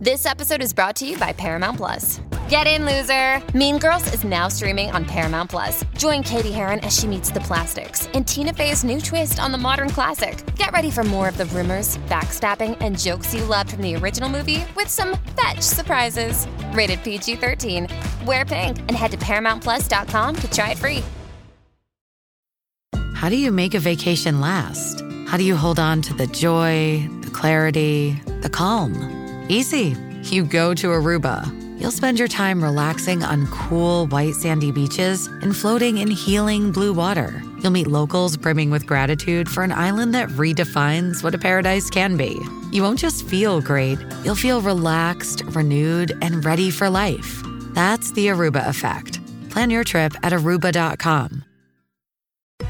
This episode is brought to you by Paramount Plus. Get in, loser! Mean Girls is now streaming on Paramount Plus. Join Cady Heron as she meets the plastics in Tina Fey's new twist on the modern classic. Get ready for more of the rumors, backstabbing, and jokes you loved from the original movie with some fetch surprises. Rated PG 13. Wear pink and head to ParamountPlus.com to try it free. How do you make a vacation last? How do you hold on to the joy, the clarity, the calm? Easy. You go to Aruba. You'll spend your time relaxing on cool, white, sandy beaches and floating in healing blue water. You'll meet locals brimming with gratitude for an island that redefines what a paradise can be. You won't just feel great, you'll feel relaxed, renewed, and ready for life. That's the Aruba effect. Plan your trip at aruba.com.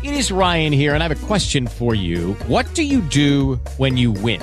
It is Ryan here, and I have a question for you. What do you do when you win?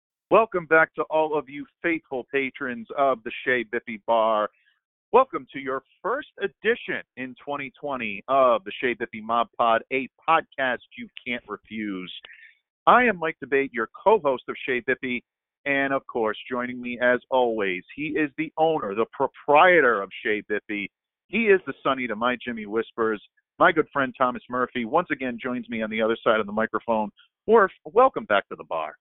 Welcome back to all of you faithful patrons of the Chez Bippy Bar. Welcome to your first edition in 2020 of the Chez Bippy Mob Pod, a podcast you can't refuse. I am Mike D'Abate, your co-host of Chez Bippy, and of course, joining me as always, he is the owner, the proprietor of Chez Bippy. He is the Sonny to my Jimmy Whispers. My good friend Thomas Murphy once again joins me on the other side of the microphone. Murph, welcome back to the bar.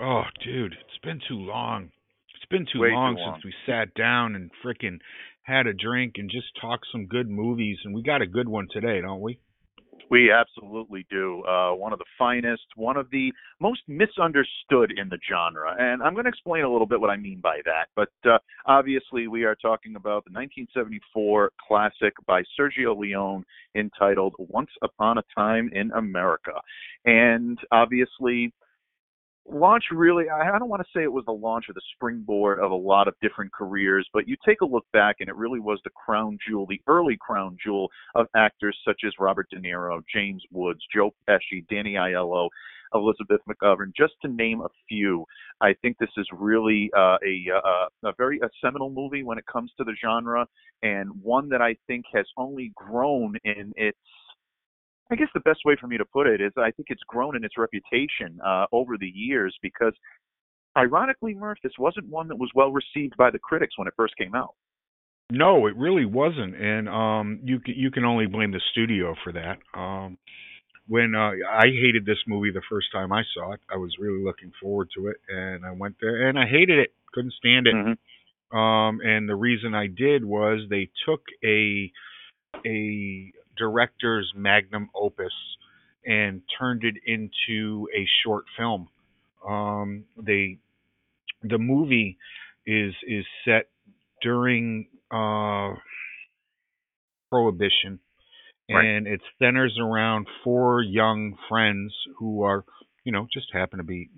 Oh, dude, it's been too long. It's been too long too long. since we sat down and frickin' had a drink and just talked some good movies, and we got a good one today, don't we? We absolutely do. Uh, one of the finest, one of the most misunderstood in the genre. And I'm going to explain a little bit what I mean by that. But uh, obviously, we are talking about the 1974 classic by Sergio Leone entitled Once Upon a Time in America. And obviously, launch really I don't want to say it was the launch or the springboard of a lot of different careers, but you take a look back and it really was the crown jewel, the early crown jewel of actors such as Robert De Niro, James Woods, Joe Pesci, Danny Aiello, Elizabeth McGovern, just to name a few. I think this is really uh, a, a a very a seminal movie when it comes to the genre, and one that I think has only grown in its I guess the best way for me to put it is I think it's grown in its reputation uh, over the years because, ironically, Murph, this wasn't one that was well received by the critics when it first came out. No, it really wasn't, and um, you can, you can only blame the studio for that. Um, when uh, I hated this movie the first time I saw it, I was really looking forward to it, and I went there and I hated it, couldn't stand it. Mhm. Um, and the reason I did was they took a a director's magnum opus and turned it into a short film. Um, they the movie is is set during uh, prohibition Right. and it centers around four young friends who are you know just happen to be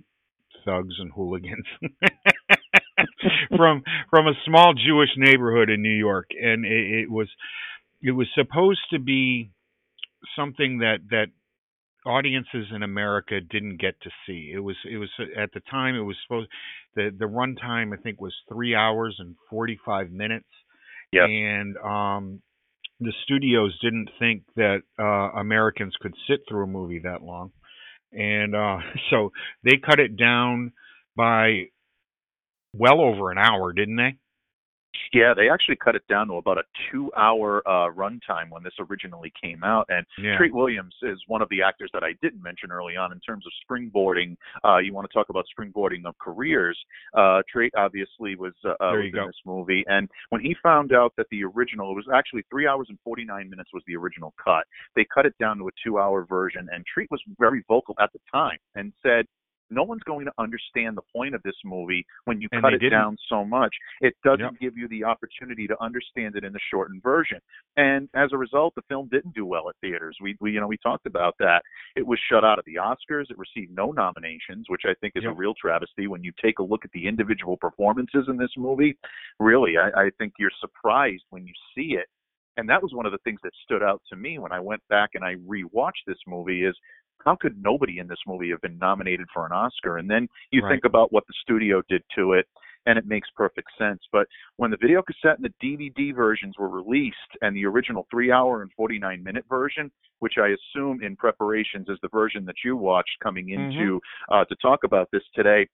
thugs and hooligans from from a small Jewish neighborhood in New York and it, it was it was supposed to be something that that audiences in America didn't get to see. It was it was at the time it was supposed the the runtime I think was three hours and forty five minutes. Yes. And um the studios didn't think that uh, Americans could sit through a movie that long, and uh, so they cut it down by well over an hour, didn't they? Yeah, they actually cut it down to about a two-hour uh, runtime when this originally came out. And Yeah. Treat Williams is one of the actors that I didn't mention early on in terms of springboarding. Uh, you want to talk about springboarding of careers? Uh, Treat obviously was, uh, uh, was in go. this movie, and when he found out that the original it was actually three hours and 49 minutes was the original cut, they cut it down to a two-hour version. And Treat was very vocal at the time and said. No one's going to understand the point of this movie when you And cut it didn't. down so much. It doesn't Yep. give you the opportunity to understand it in the shortened version. And as a result, the film didn't do well at theaters. We, we you know, we talked about that. It was shut out of the Oscars. It received no nominations, which I think is a real travesty when you take a look at the individual performances in this movie. Really, I, I think you're surprised when you see it. And that was one of the things that stood out to me when I went back and I rewatched this movie is how could nobody in this movie have been nominated for an Oscar? And then you Right. think about what the studio did to it, and it makes perfect sense. But when the video cassette and the DVD versions were released, and the original three hour and 49 minute version, which I assume in preparations is the version that you watched coming into uh, to talk about this today,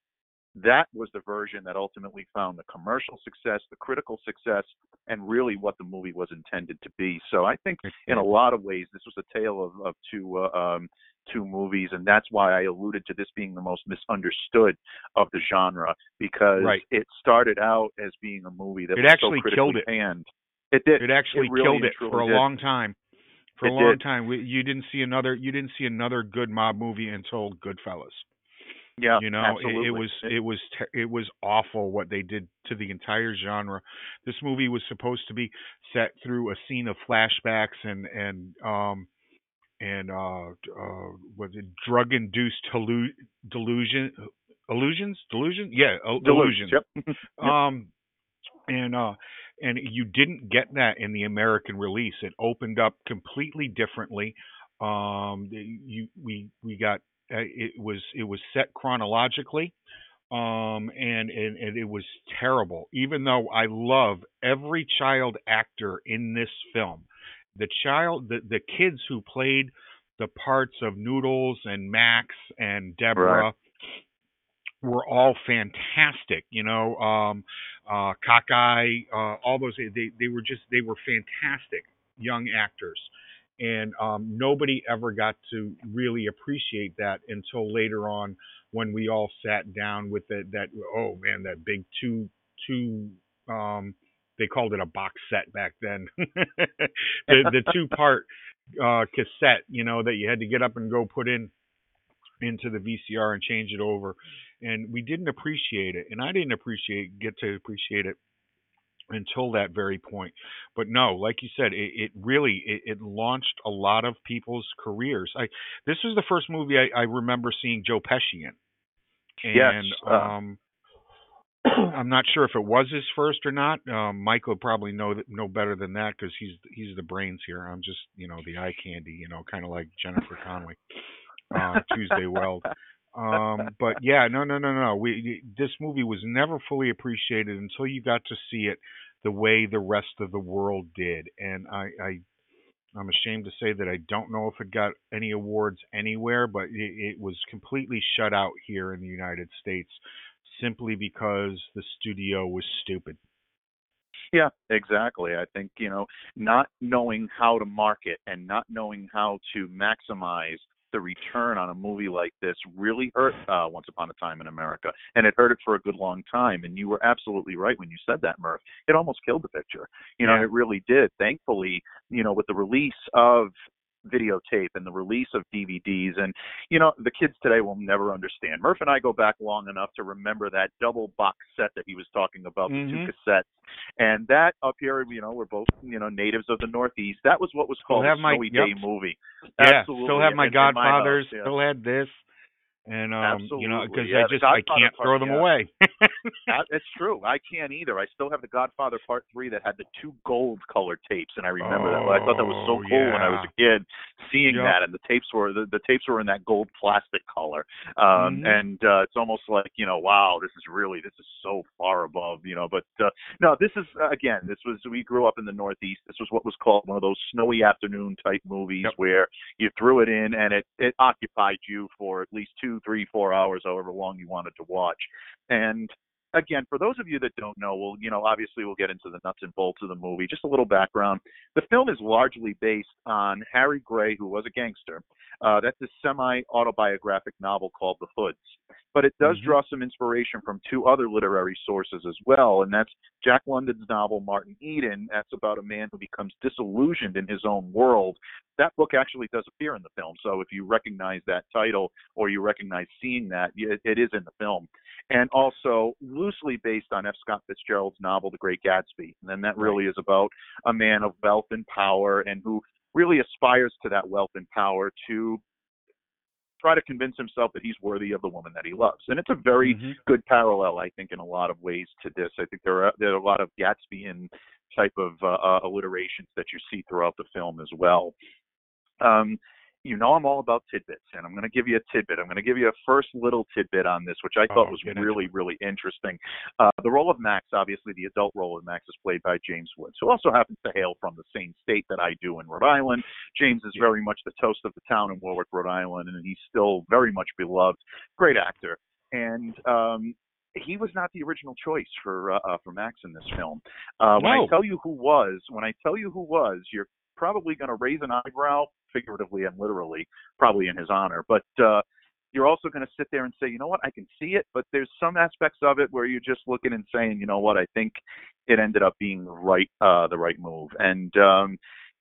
that was the version that ultimately found the commercial success, the critical success, and really what the movie was intended to be. So I think in a lot of ways this was a tale of, of two uh, um, two movies, and that's why I alluded to this being the most misunderstood of the genre because Right. it started out as being a movie that It was actually so critically killed it. panned. It did. It actually really killed it for a did. long time. For a It long did. time, we, you didn't see another. You didn't see another good mob movie until Goodfellas. Yeah, you know, it, it was it was te- it was awful what they did to the entire genre. This movie was supposed to be set through a scene of flashbacks and and um and uh uh was it drug induced hallu- delusion illusions delusion yeah il- Delusions, Yep. Yep. um and uh and you didn't get that in the American release. It opened up completely differently. Um, you we we got uh, it was it was set chronologically, um, and, and and it was terrible. Even though I love every child actor in this film, the child the the kids who played the parts of Noodles and Max and Deborah Right. were all fantastic. You know, um, uh, Cockeye, uh, all those they they were just they were fantastic young actors, and um, nobody ever got to really appreciate that until later on when we all sat down with that that oh man that big two two um, they called it a box set back then. The the two part uh, cassette you know that you had to get up and go put in into the VCR and change it over. And we didn't appreciate it and I didn't appreciate get to appreciate it until that very point. But no like you said it, it really it, it launched a lot of people's careers. I this was the first movie I, I remember seeing Joe Pesci in. And Yes, uh, um I'm not sure if it was his first or not. Um, will probably know know better than that because he's he's the brains here. I'm just you know the eye candy, you know, kind of like Jennifer Connelly, uh, Tuesday Weld. Um, but yeah, no, no, no, no. We this movie was never fully appreciated until you got to see it the way the rest of the world did, and I, I I'm ashamed to say that I don't know if it got any awards anywhere, but it, it was completely shut out here in the United States simply because the studio was stupid. Yeah, exactly. I think, you know, not knowing how to market and not knowing how to maximize the return on a movie like this really hurt uh, Once Upon a Time in America. And it hurt it for a good long time. And you were absolutely right when you said that, Murph. It almost killed the picture. You know, Yeah. it really did. Thankfully, you know, with the release of videotape and the release of DVDs and you know the kids today will never understand. Murph and I go back long enough to remember that double box set that he was talking about, the Mhm. two cassettes. And that up here, you know, we're both, you know, natives of the Northeast. That was what was Still called have a my- snowy yep. day movie. Yeah, Absolutely. still have my In- in house, Godfathers. yeah. Still had this. And um, you know, Absolutely, because yeah, I just I can't part, throw them yeah. away. That- it's true. I can't either. I still have the Godfather Part Three that had the two gold colored tapes, and I remember that. I thought that was so Oh, cool when I was a kid, seeing Yep. that, and the tapes were the, the tapes were in that gold plastic color, um, Mhm. and uh, it's almost like you know, wow, this is really this is so far above, you know. But uh, no, this is uh, again, this was we grew up in the Northeast. This was what was called one of those snowy afternoon type movies Yep. where you threw it in and it it occupied you for at least two, three, four hours, however long you wanted to watch. And again, for those of you that don't know, well, you know, obviously we'll get into the nuts and bolts of the movie. Just a little background. The film is largely based on Harry Grey, who was a gangster. Uh, that's a semi-autobiographic novel called The Hoods. But it does Mhm. draw some inspiration from two other literary sources as well, and that's Jack London's novel Martin Eden. That's about a man who becomes disillusioned in his own world. That book actually does appear in the film, so if you recognize that title or you recognize seeing that, it, it is in the film and also loosely based on F. Scott Fitzgerald's novel The Great Gatsby. And then that really is about a man of wealth and power and who really aspires to that wealth and power to try to convince himself that he's worthy of the woman that he loves. And it's a very Mhm. good parallel, I think, in a lot of ways to this. I think there are there are a lot of Gatsbyan type of uh, uh, alliterations that you see throughout the film as well. Um, you know I'm all about tidbits, and I'm going to give you a tidbit. I'm going to give you a first little tidbit on this, which I thought Oh, was really, really interesting. Uh, the role of Max, obviously, the adult role of Max is played by James Woods, who also happens to hail from the same state that I do in Rhode Island. James is very much the toast of the town in Warwick, Rhode Island, and he's still very much beloved. Great actor, and um, he was not the original choice for uh, uh, for Max in this film. Uh, when I tell you who was, when I tell you who was, you're probably going to raise an eyebrow, figuratively and literally, probably in his honor. But uh, you're also going to sit there and say, you know what, I can see it, but there's some aspects of it where you're just looking and saying, you know what, I think it ended up being the right uh, the right move. And um,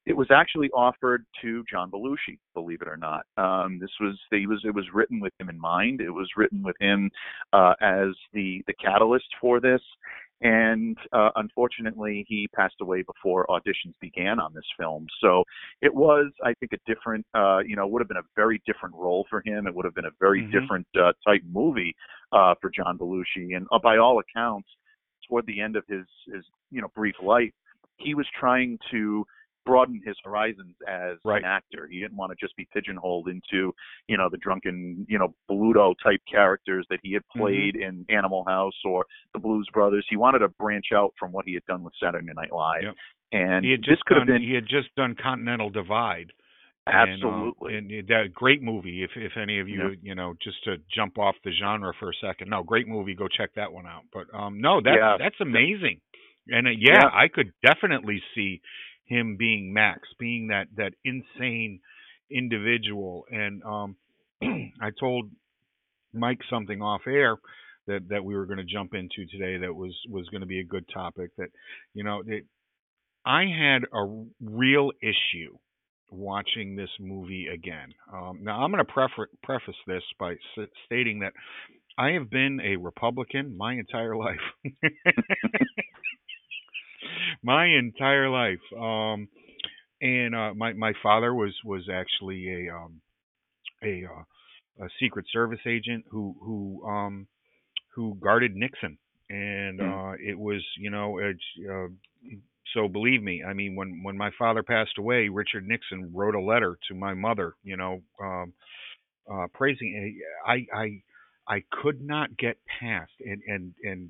it was actually offered to John Belushi, believe it or not. Um, this was he was it was written with him in mind. It was written with him uh, as the the catalyst for this. And uh, unfortunately, he passed away before auditions began on this film. So it was, I think, a different, uh, you know, would have been a very different role for him. It would have been a very Mhm. different uh, type movie uh, for John Belushi. And uh, by all accounts, toward the end of his his you know brief life, he was trying to broaden his horizons as Right. an actor. He didn't want to just be pigeonholed into, you know, the drunken, you know, Bluto type characters that he had Mm-hmm. played in Animal House or the Blues Brothers. He wanted to branch out from what he had done with Saturday Night Live. Yep. And he had this just could done, have been he had just done Continental Divide. And, um, absolutely and, that great movie. If if any of you Yeah. you know just to jump off the genre for a second, no, great movie. Go check that one out. But um, no, that Yeah. that's amazing. And uh, yeah, Yeah. I could definitely see him being Max, being that that insane individual. And um, I told Mike something off air that that we were going to jump into today that was was going to be a good topic. That you know, it, I had a real issue watching this movie again. Um, now I'm going to prefer, preface this by s- stating that I have been a Republican my entire life. my entire life. Um, and uh, my my father was was actually a um, a uh, a Secret Service agent who who um, who guarded Nixon, and Hmm. uh, it was you know it's, uh, so believe me, I mean when when my father passed away, Richard Nixon wrote a letter to my mother, you know, um, uh, praising. I I I could not get past and and and.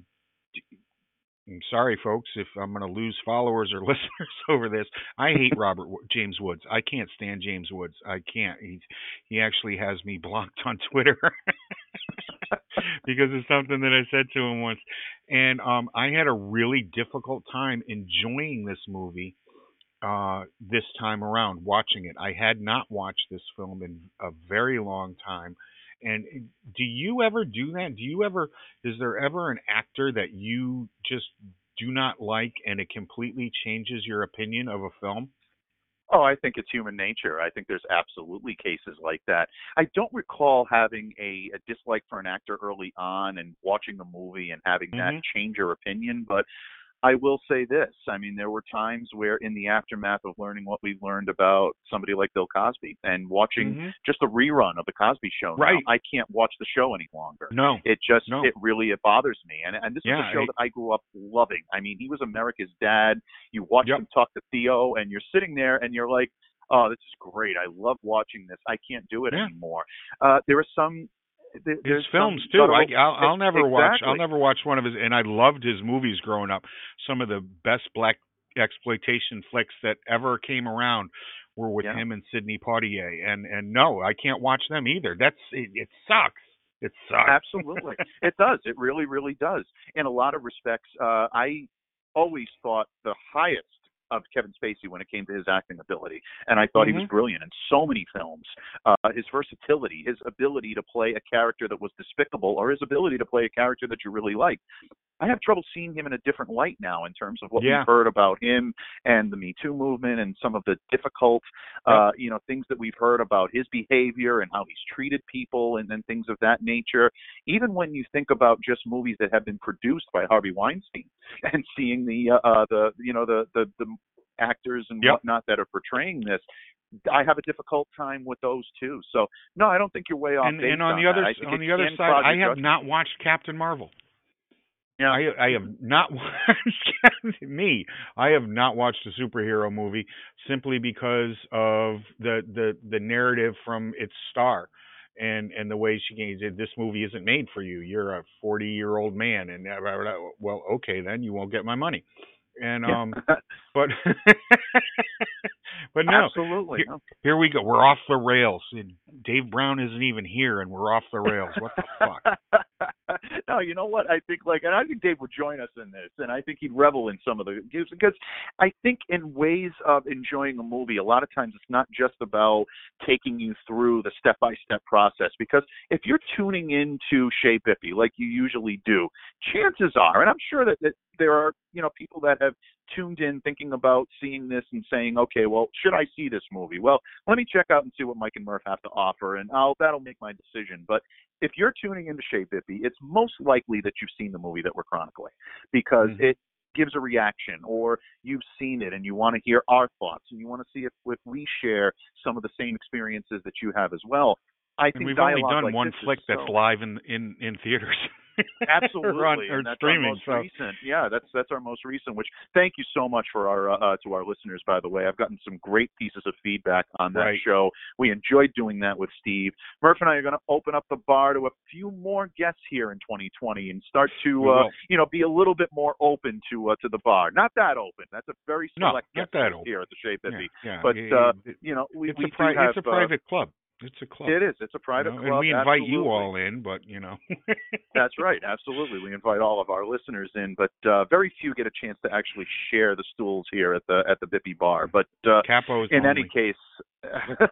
I'm sorry, folks, if I'm going to lose followers or listeners over this. I hate Robert James Woods. I can't stand James Woods. I can't. He he actually has me blocked on Twitter because of something that I said to him once. And um, I had a really difficult time enjoying this movie uh, this time around, watching it. I had not watched this film in a very long time. And do you ever do that? Do you ever, is there ever an actor that you just do not like and it completely changes your opinion of a film? Oh, I think it's human nature. I think there's absolutely cases like that. I don't recall having a, a dislike for an actor early on and watching the movie and having that Mhm. change your opinion, but I will say this. I mean, there were times where, in the aftermath of learning what we learned about somebody like Bill Cosby and watching Mhm. just a rerun of the Cosby Show, now, Right. I can't watch the show any longer. No. It just, No. it really, it bothers me. And and this is a show I- that I grew up loving. I mean, he was America's dad. You watch Yep. him talk to Theo, and you're sitting there, and you're like, oh, this is great. I love watching this. I can't do it Yeah. anymore. Uh, there are some. There, his films too. I, I'll, I'll never watch. I'll never watch one of his. And I loved his movies growing up. Some of the best black exploitation flicks that ever came around were with Yeah. him and Sidney Poitier. And and no, I can't watch them either. That's it. It sucks. It sucks. Absolutely. it does. It really, really does. In a lot of respects, uh, I always thought the highest of Kevin Spacey when it came to his acting ability, and I thought he was Mhm. brilliant in so many films. Uh, his versatility, his ability to play a character that was despicable, or his ability to play a character that you really liked. I have trouble seeing him in a different light now in terms of what Yeah. we've heard about him and the Me Too movement and some of the difficult, uh, you know, things that we've heard about his behavior and how he's treated people and, then things of that nature. Even when you think about just movies that have been produced by Harvey Weinstein and seeing the, uh, uh, the, you know, the, the, the actors and Yep. whatnot that are portraying this. I have a difficult time with those too. So no, I don't think you're way off. and, and on the other I think on the other side, I have judgment. not watched Captain Marvel. Yeah. I I have not watched me. I have not watched a superhero movie simply because of the the the narrative from its star and and the way she came. This movie isn't made for you. You're a 40 year old man, and well, okay, then you won't get my money. And um, but but no, Absolutely. Here- here we go. We're off the rails. And Dave Brown isn't even here, and we're off the rails. What the fuck? no, you know what? I think like, and I think Dave would join us in this, and I think he'd revel in some of the gives because I think in ways of enjoying a movie, a lot of times it's not just about taking you through the step by step process. Because if you're tuning into Shea Bippy like you usually do, chances are, and I'm sure that, that there are you know people that have tuned in thinking about seeing this and saying, okay, well, should I see this movie? Well, let me check out and see what Mike and Murph have to offer, and I'll that'll make my decision. But if you're tuning into Shea Bippy, it's most likely that you've seen the movie that we're chronicling because Mhm. it gives a reaction or you've seen it and you want to hear our thoughts and you want to see if, if we share some of the same experiences that you have as well. I And think we've only done like one flick that's so- live in in in theaters. Absolutely, on, and that's streaming. our most so recent. Yeah, that's that's our most recent. Which thank you so much for our uh, uh, to our listeners. By the way, I've gotten some great pieces of feedback on that Right. show. We enjoyed doing that with Steve. Murph and I are going to open up the bar to a few more guests here in 2020 and start to uh, you know be a little bit more open to uh, to the bar. Not that open. That's a very No, select not guest that list open. here at the Shea yeah, yeah. But it- uh, it- you know, we it's we a pri- have, it's a private club. It's a club. it is. It's a private you know, club. and we invite you all in, but you know. That's right. Absolutely. We invite all of our listeners in, but uh, very few get a chance to actually share the stools here at the at the Bippy Bar. But uh, Capos in only. any case,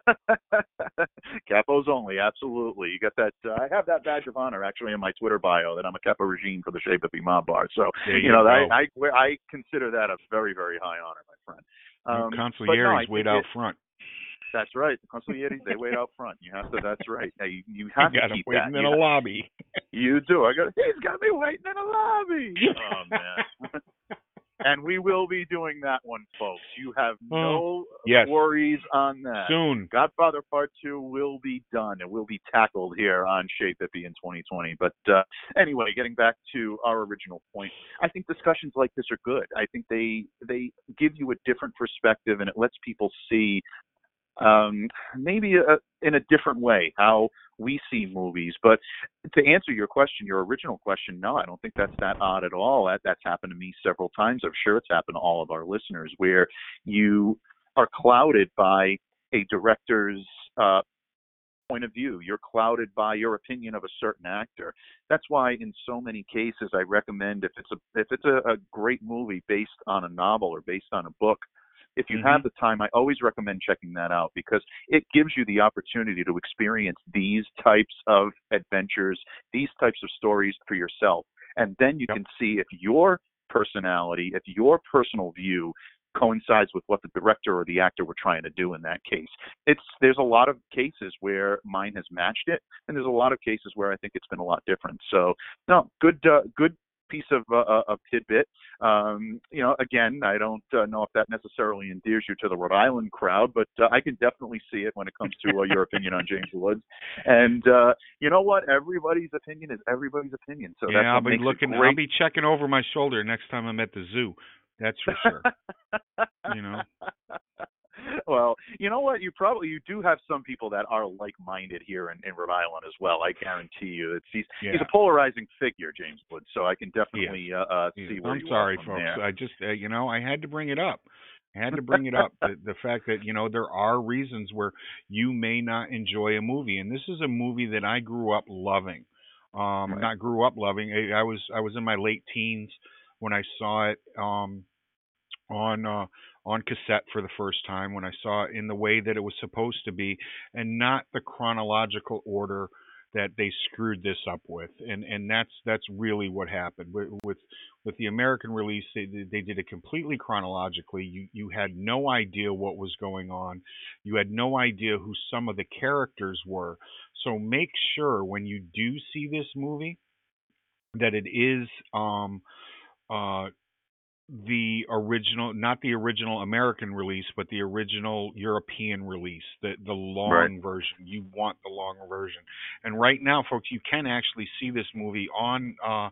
capos only. Absolutely. You got that. Uh, I have that badge of honor actually in my Twitter bio that I'm a capo regime for the Shea Bippy Mob Bar. So you you know. I, I I consider that a very very high honor, my friend. Um, but no, I Consiglieres it- out front. That's right. The consiglieres they wait out front. You have to. That's right. Now, you you have you to keep waiting that. in You a lobby. you do. I got. He's got me waiting in a lobby. Oh man. and we will be doing that one, folks. You have no yes. worries on that. Soon. Godfather Part Two will be done and will be tackled here on Shea Bippy in 2020. But uh, anyway, getting back to our original point, I think discussions like this are good. I think they they give you a different perspective and it lets people see um, maybe a, in a different way how we see movies. But to answer your question, your original question, no, I don't think that's that odd at all. That, that's happened to me several times. I'm sure it's happened to all of our listeners where you are clouded by a director's uh, point of view. You're clouded by your opinion of a certain actor. That's why, in so many cases, I recommend if it's a if it's a, a great movie based on a novel or based on a book, if you have the time, I always recommend checking that out because it gives you the opportunity to experience these types of adventures, these types of stories for yourself. And then you can see if your personality, if your personal view coincides with what the director or the actor were trying to do in that case. It's there's a lot of cases where mine has matched it, and there's a lot of cases where I think it's been a lot different. So no, good uh, good piece of uh, a tidbit. Um, you know, again, I don't uh, know if that necessarily endears you to the Rhode Island crowd, but uh, I can definitely see it when it comes to uh, your opinion on James Woods. And uh, you know what? Everybody's opinion is everybody's opinion. So yeah, that's I'll be looking. I'll be checking over my shoulder next time I'm at the zoo. That's for sure. you know. well, you know what? You probably you do have some people that are like-minded here in, in Rhode Island as well. I guarantee you. It's he's Yeah. he's a polarizing figure, James Woods. So I can definitely uh, uh, see where I'm you sorry, folks. there. I just, uh, you know, I had to bring it up. I had to bring it up. the, the fact that you know there are reasons where you may not enjoy a movie, and this is a movie that I grew up loving. Um, Right. not grew up loving. I, I was I was in my late teens when I saw it um, on uh, on cassette for the first time. When I saw it in the way that it was supposed to be, and not the chronological order that they screwed this up with. And and that's that's really what happened with with, with the American release. They they did it completely chronologically. You you had no idea what was going on. You had no idea who some of the characters were. So make sure when you do see this movie that it is um uh the original not the original American release but the original European release the the long Right. version you want the long version and right now folks you can actually see this movie on uh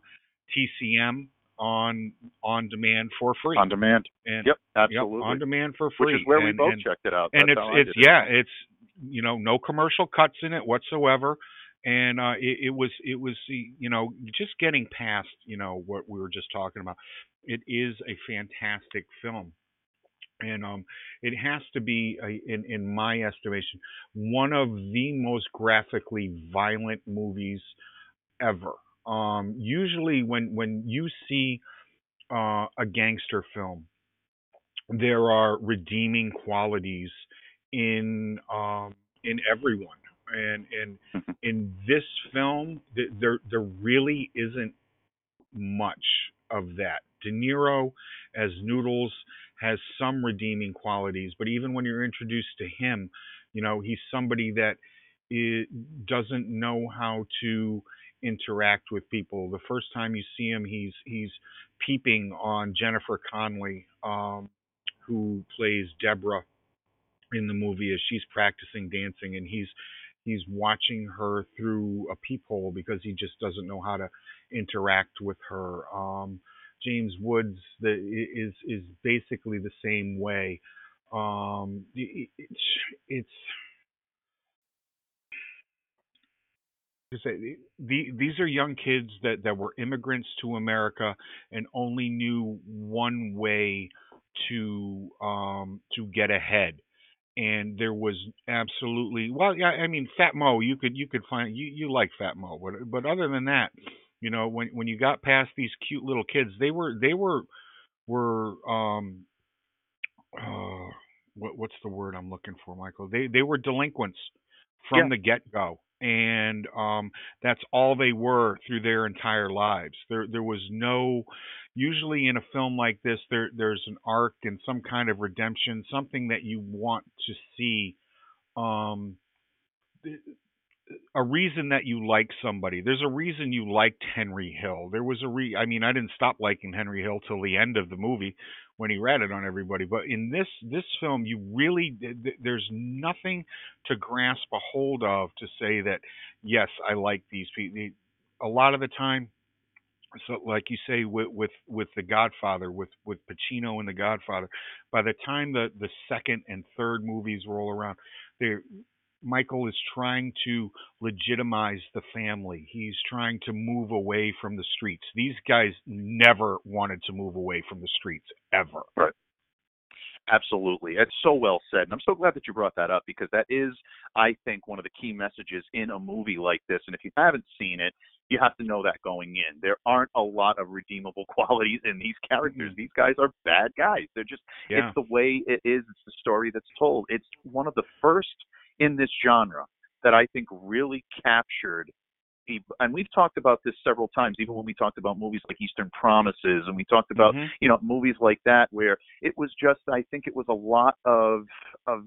TCM on on demand for free on demand. and Yep, yep, absolutely. on demand for free Which is where we both and, checked it out. and That's it's it's it. yeah it's you know no commercial cuts in it whatsoever and uh it, it was it was you know just getting past you know what we were just talking about it is a fantastic film. And um it has to be a, in in my estimation one of the most graphically violent movies ever. Um usually when when you see uh a gangster film there are redeeming qualities in um in everyone and and in this film th- there there really isn't much of that. De niro as noodles has some redeeming qualities but even when you're introduced to him you know he's somebody that i doesn't know how to interact with people. The first time you see him he's he's peeping on jennifer connelly um who plays Deborah in the movie as she's practicing dancing and he's he's watching her through a peephole because he just doesn't know how to interact with her. Um James Woods the, is is basically the same way. Um it- it's it's to say the, these are young kids that, that were immigrants to America and only knew one way to um to get ahead and there was absolutely well yeah i mean fat mo you could you could find you you like fat mo but but other than that you know when when you got past these cute little kids they were they were were um uh what what's the word i'm looking for michael they they were delinquents from Yeah. the get go and um that's all they were through their entire lives. There there was no usually in a film like this there there's an arc and some kind of redemption something that you want to see um a reason that you like somebody. There's a reason you liked henry hill. There was a re i mean i didn't stop liking henry hill till the end of the movie when he ratted on everybody but in this this film you really th- th- there's nothing to grasp a hold of to say that yes i like these people a lot of the time so like you say with with with the godfather with with pacino and the godfather by the time the the second and third movies roll around they michael is trying to legitimize the family he's trying to move away from the streets these guys never wanted to move away from the streets ever Right. Absolutely. It's so well said. And I'm so glad that you brought that up because that is, I think, one of the key messages in a movie like this. And if you haven't seen it, you have to know that going in. There aren't a lot of redeemable qualities in these characters. Mm-hmm. These guys are bad guys. They're just, yeah it's the way it is. It's the story that's told. It's one of the first in this genre that I think really captured a- and we've talked about this several times, even when we talked about movies like Eastern Promises, and we talked about Mhm. you know movies like that where it was just I think it was a lot of of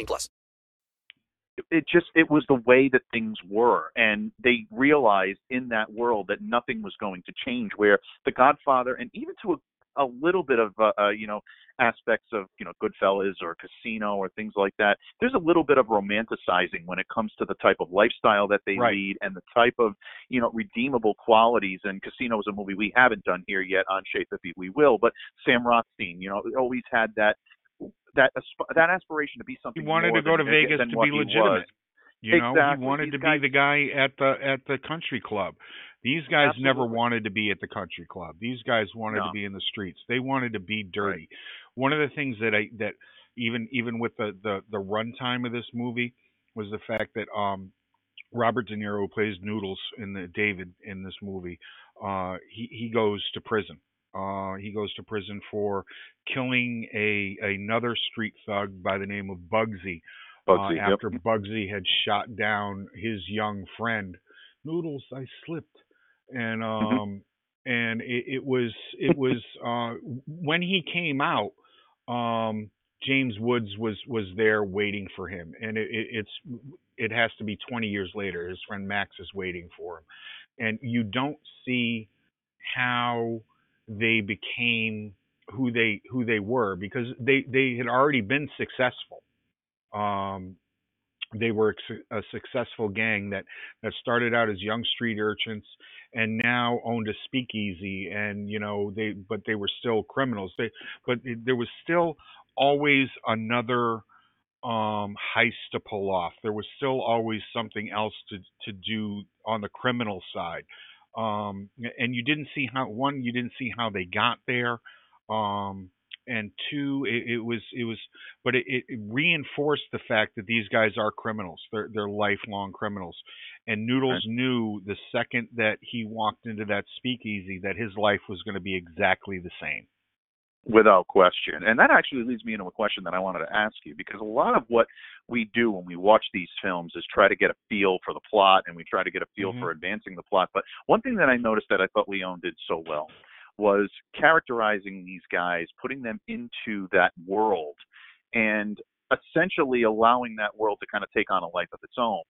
plus. it just it was the way that things were and they realized in that world that nothing was going to change where the godfather and even to a, a little bit of uh, uh you know aspects of you know goodfellas or casino or things like that there's a little bit of romanticizing when it comes to the type of lifestyle that they Right. lead and the type of you know redeemable qualities and casino is a movie we haven't done here yet on Shea Bippy if we will but sam rothstein you know always had that that that aspiration to be something He wanted to go to Vegas to be legitimate. You know, Exactly. he wanted These to guys- be the guy at the at the country club. These guys never wanted to be at the country club. These guys wanted to be in the streets. They wanted to be dirty. One of the things that I that even even with the the the runtime of this movie was the fact that um Robert De Niro plays Noodles in the David in this movie. Uh, he he goes to prison. Uh, he goes to prison for killing a another street thug by the name of Bugsy. Bugsy, uh, yep. after Bugsy had shot down his young friend, Noodles, I slipped, and Mm-hmm. um, and it, it was it was uh, when he came out. Um, James Woods was was there waiting for him, and it, it, it's it has to be 20 years later. His friend Max is waiting for him, and you don't see how they became who they who they were because they they had already been successful. Um, they were a successful gang that that started out as young street urchins and now owned a speakeasy and you know they but they were still criminals. They but there was still always another um heist to pull off. There was still always something else to to do on the criminal side um and you didn't see how one you didn't see how they got there um and two it, it was it was but it, it reinforced the fact that these guys are criminals. They're they're lifelong criminals. And noodles knew the second that he walked into that speakeasy that his life was going to be exactly the same Without question. And that actually leads me into a question that I wanted to ask you because a lot of what we do when we watch these films is try to get a feel for the plot and we try to get a feel Mhm. for advancing the plot. But one thing that I noticed that I thought Leone did so well was characterizing these guys, putting them into that world, and essentially allowing that world to kind of take on a life of its own.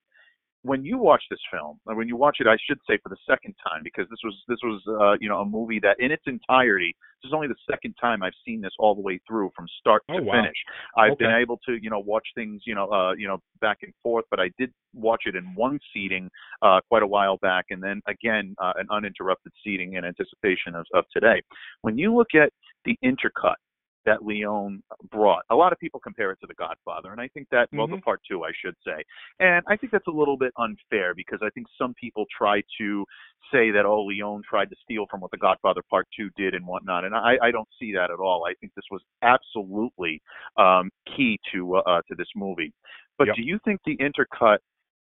When you watch this film, or when you watch it, I should say for the second time, because this was this was uh, you know a movie that in its entirety, this is only the second time I've seen this all the way through from start Oh, to wow. finish. I've been able to you know watch things you know uh, you know back and forth, but I did watch it in one seating uh, quite a while back, and then again uh, an uninterrupted seating in anticipation of, of today. When you look at the intercut that Leone brought. A lot of people compare it to The Godfather, and I think that well, the Mhm. part two, I should say, and I think that's a little bit unfair because I think some people try to say that oh, Leone tried to steal from what The Godfather Part Two did and whatnot, and I, I don't see that at all. I think this was absolutely um, key to uh, uh, to this movie. But Yep. do you think the intercut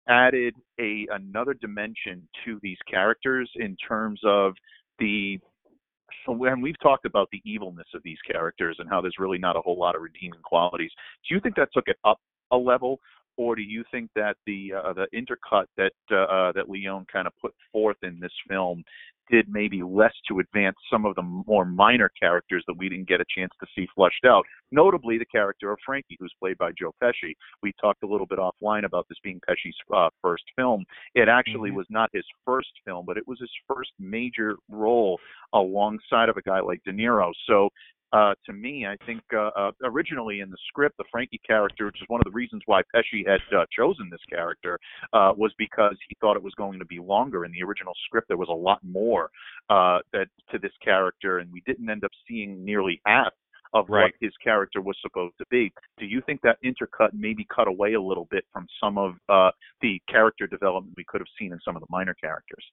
added a another dimension to these characters in terms of the and we've talked about the evilness of these characters and how there's really not a whole lot of redeeming qualities. Do you think that took it up a level, or do you think that the uh, the intercut that uh, uh, that Leone kind of put forth in this film did maybe less to advance some of the more minor characters that we didn't get a chance to see flushed out, notably the character of Frankie, who's played by Joe Pesci. We talked a little bit offline about this being Pesci's uh, first film. It actually was not his first film, but it was his first major role alongside of a guy like De Niro. So uh, to me, I think uh, uh, originally in the script, the Frankie character, which is one of the reasons why Pesci had uh, chosen this character, uh, was because he thought it was going to be longer. In the original script, there was a lot more uh, that to this character, and we didn't end up seeing nearly half of what his character was supposed to be. Do you think that intercut maybe cut away a little bit from some of uh, the character development we could have seen in some of the minor characters?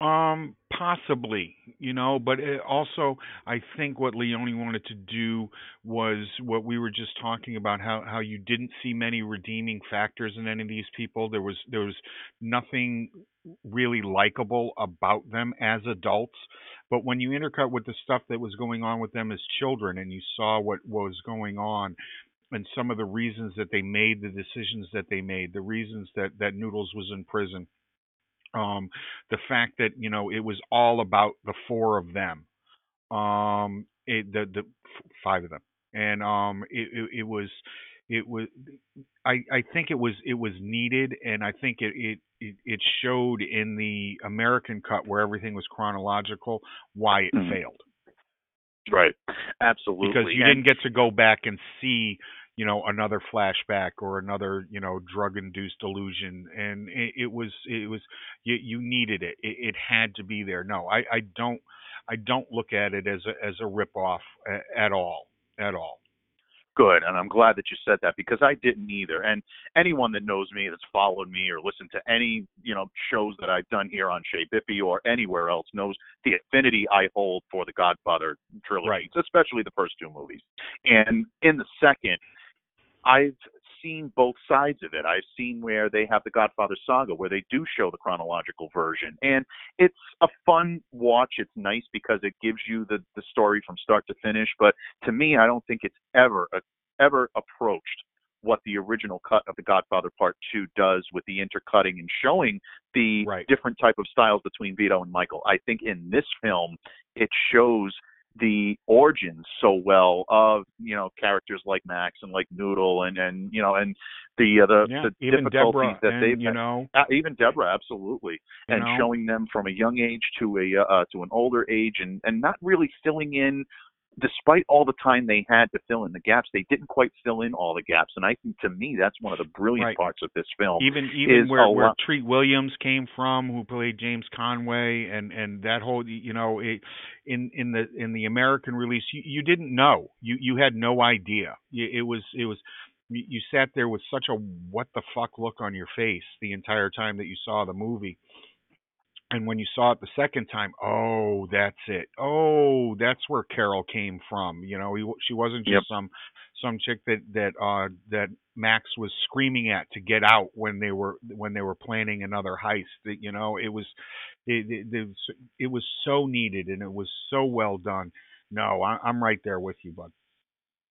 Um, possibly, you know, but it also I think what Leone wanted to do was what we were just talking about how how you didn't see many redeeming factors in any of these people. There was there was nothing really likable about them as adults. But when you intercut with the stuff that was going on with them as children and you saw what was going on and some of the reasons that they made the decisions that they made, the reasons that that Noodles was in prison, um, the fact that you know it was all about the four of them, um, it, the the f- five of them, and um, it, it, it was it was I, I think it was it was needed, and I think it, it it it showed in the American cut where everything was chronological why it Mhm. failed Right. Absolutely. because you And- didn't get to go back and see you know another flashback or another you know drug induced delusion and it, it was it was you, you needed it. it it had to be there no i i don't i don't look at it as a as a rip off at all at all Good, and I'm glad that you said that because I didn't either. And anyone that knows me, that's followed me or listened to any you know shows that I've done here on Shea Bippy or anywhere else knows the affinity I hold for the Godfather trilogy, especially the first two movies. And in the second, I've seen both sides of it. I've seen where they have the Godfather saga, where they do show the chronological version, and it's a fun watch. It's nice because it gives you the the story from start to finish. But to me, I don't think it's ever uh, ever approached what the original cut of the Godfather Part Two does with the intercutting and showing the different type of styles between Vito and Michael. I think in this film, it shows the origins so well of you know characters like Max and like Noodle and and you know and the uh, the, Yeah, the even difficulties Deborah that and, they've you had. know- Uh, even Deborah absolutely and know? showing them from a young age to a uh, to an older age and and not really filling in despite all the time they had to fill in the gaps they didn't quite fill in all the gaps and I think to me that's one of the brilliant Right. parts of this film even even where where lot- Treat Williams came from, who played James Conway, and and that whole you know it, in in the in the American release, you, you didn't know, you you had no idea. It was it was you you sat there with such a what the fuck look on your face the entire time that you saw the movie. And when you saw it the second time, oh, that's it. Oh, that's where Carol came from. You know, he, she wasn't just Yep. some some chick that that uh that Max was screaming at to get out when they were when they were planning another heist. That you know, it was it it, it was it was so needed and it was so well done. No, I, I'm right there with you, bud.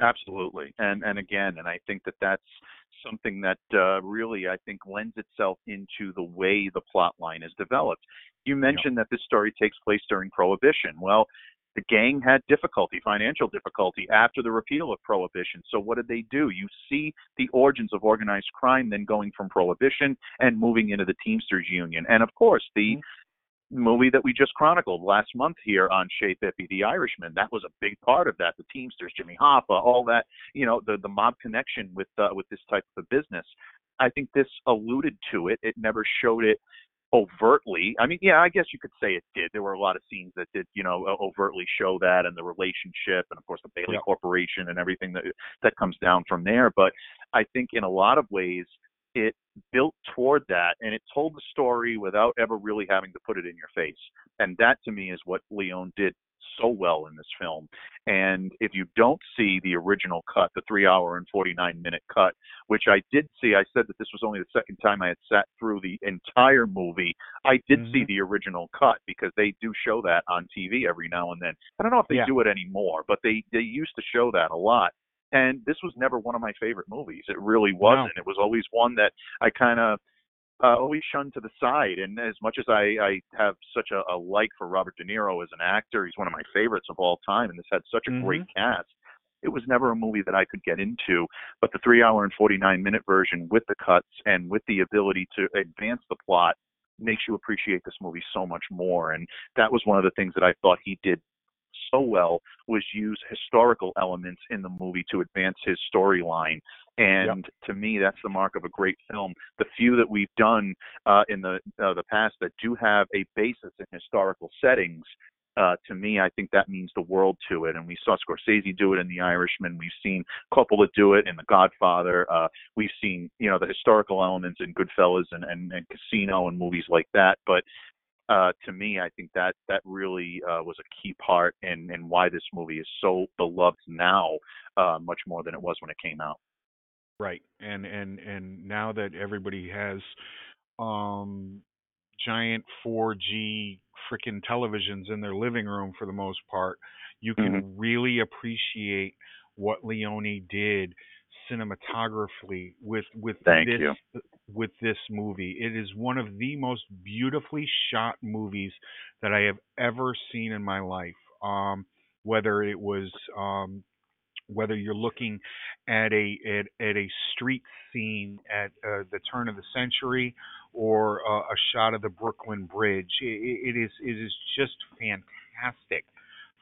Absolutely, and and again, and I think that that's something that uh, really I think lends itself into the way the plot line is developed. You mentioned that this story takes place during Prohibition. Well, the gang had difficulty, financial difficulty, after the repeal of Prohibition. So what did they do? You see the origins of organized crime then going from Prohibition and moving into the Teamsters Union, and of course the movie that we just chronicled last month here on Shea Bippy, The Irishman. That was a big part of that. The Teamsters, Jimmy Hoffa, all that, you know, the the mob connection with uh, with this type of business. I think this alluded to it. It never showed it overtly. I mean, yeah, I guess you could say it did. There were a lot of scenes that did, you know, overtly show that and the relationship, and of course the Bailey Yeah. Corporation and everything that that comes down from there. But I think in a lot of ways it built toward that and it told the story without ever really having to put it in your face. And that to me is what Leone did so well in this film. And if you don't see the original cut, the three hour and 49 minute cut, which I did see, I said that this was only the second time I had sat through the entire movie. I did see mm-hmm. the original cut because they do show that on TV every now and then. I don't know if they Yeah. do it anymore, but they, they used to show that a lot. And this was never one of my favorite movies. It really wasn't. It was always one that I kind of uh, always shunned to the side. And as much as I, I have such a, a like for Robert De Niro as an actor, he's one of my favorites of all time, and this had such a great cast. It was never a movie that I could get into, but the three hour and 49 minute version with the cuts and with the ability to advance the plot makes you appreciate this movie so much more. And that was one of the things that I thought he did so well was use historical elements in the movie to advance his storyline. And to me, that's the mark of a great film. The few that we've done uh, in the uh, the past that do have a basis in historical settings, uh, to me, I think that means the world to it. And we saw Scorsese do it in The Irishman. We've seen Coppola do it in The Godfather. Uh, we've seen, you know, the historical elements in Goodfellas and, and, and Casino and movies like that. But uh, to me, I think that that really uh, was a key part in, in why this movie is so beloved now, uh, much more than it was when it came out. Right. And and and now that everybody has um giant 4K freaking televisions in their living room for the most part, you can really appreciate what Leone did cinematographically with with Thank this you. With this movie. It is one of the most beautifully shot movies that I have ever seen in my life. Um whether it was um whether you're looking at a at, at a street scene at uh, the turn of the century or uh, a shot of the Brooklyn Bridge, it, it is it is just fantastic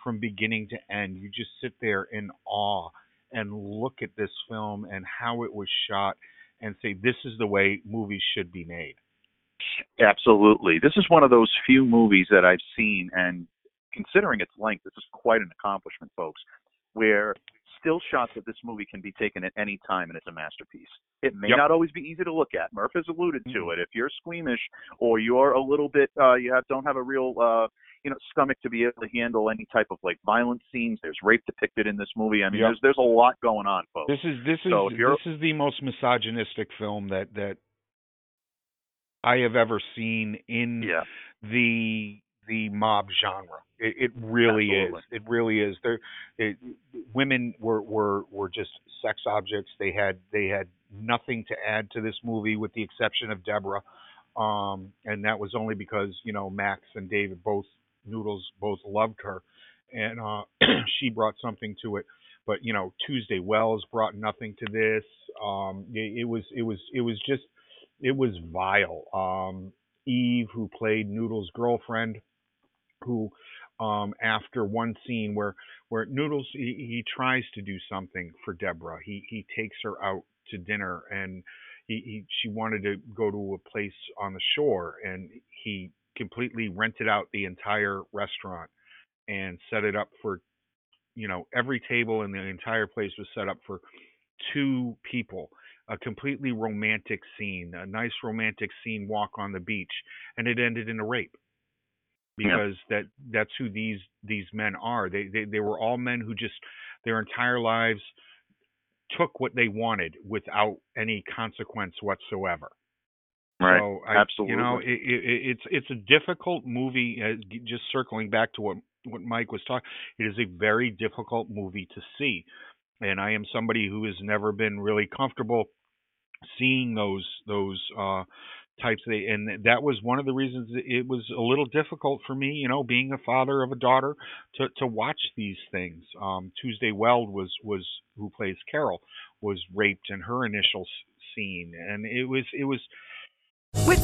from beginning to end. You just sit there in awe and look at this film and how it was shot and say this is the way movies should be made. Absolutely. This is one of those few movies that I've seen, and considering its length, this is quite an accomplishment, folks, where still shots of this movie can be taken at any time and it's a masterpiece. It may Yep. not always be easy to look at. Murph has alluded to it. If you're squeamish or you're a little bit uh you have don't have a real uh you know stomach to be able to handle any type of like violent scenes, there's rape depicted in this movie. I mean Yep. there's there's a lot going on, folks. This is this is So this is the most misogynistic film that that I have ever seen in the the mob genre. It, it really Absolutely. is. It really is. There, it, women were, were were just sex objects. They had they had nothing to add to this movie, with the exception of Deborah, um, and that was only because you know Max and David both Noodles both loved her, and uh, she brought something to it. But you know Tuesday Wells brought nothing to this. Um, it, it was it was it was just it was vile. Um, Eve, who played Noodles' girlfriend, who um after one scene where where Noodles he, he tries to do something for Deborah. He he takes her out to dinner and he, he she wanted to go to a place on the shore and he completely rented out the entire restaurant and set it up for you know every table in the entire place was set up for two people a completely romantic scene a nice romantic scene walk on the beach and it ended in a rape. Because that that's who these these men are. They, they they were all men who just their entire lives took what they wanted without any consequence whatsoever Right. so I, Absolutely. You know, it, it, it's it's a difficult movie. Uh, just circling back to what what Mike was talking, it is a very difficult movie to see, and I am somebody who has never been really comfortable seeing those those uh, types of, and that was one of the reasons it was a little difficult for me. You know, being a father of a daughter, to to watch these things. Um, Tuesday Weld was was who plays Carol was raped in her initial scene, and it was it was.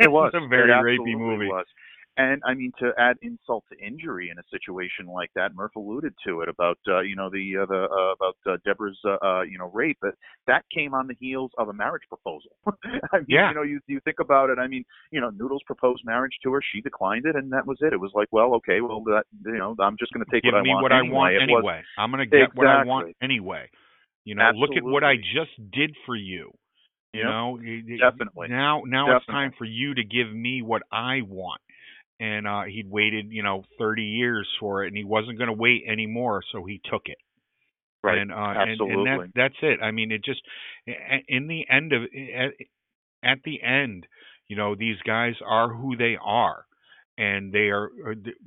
It was a very rapey movie. Was. And I mean, to add insult to injury in a situation like that, Murph alluded to it about uh, you know the uh, the uh, about uh, Deborah's uh, uh, you know rape. That that came on the heels of a marriage proposal. I mean, Yeah. you know, you you think about it. I mean, you know, Noodles proposed marriage to her. She declined it, and that was it. It was like, well, okay, well, that you know, I'm just going to take Give what I want what I anyway. want anyway. was- I'm going to get what I want anyway. You know, look at what I just did for you. You Yep. know, It- it- Definitely. Now, now it's time for you to give me what I want. And uh he'd waited, you know, 30 years for it, and he wasn't going to wait anymore, so he took it. Right. And, uh, and, Absolutely. and that, that's it. I mean, it just in the end of at, at the end, you know, these guys are who they are, and they are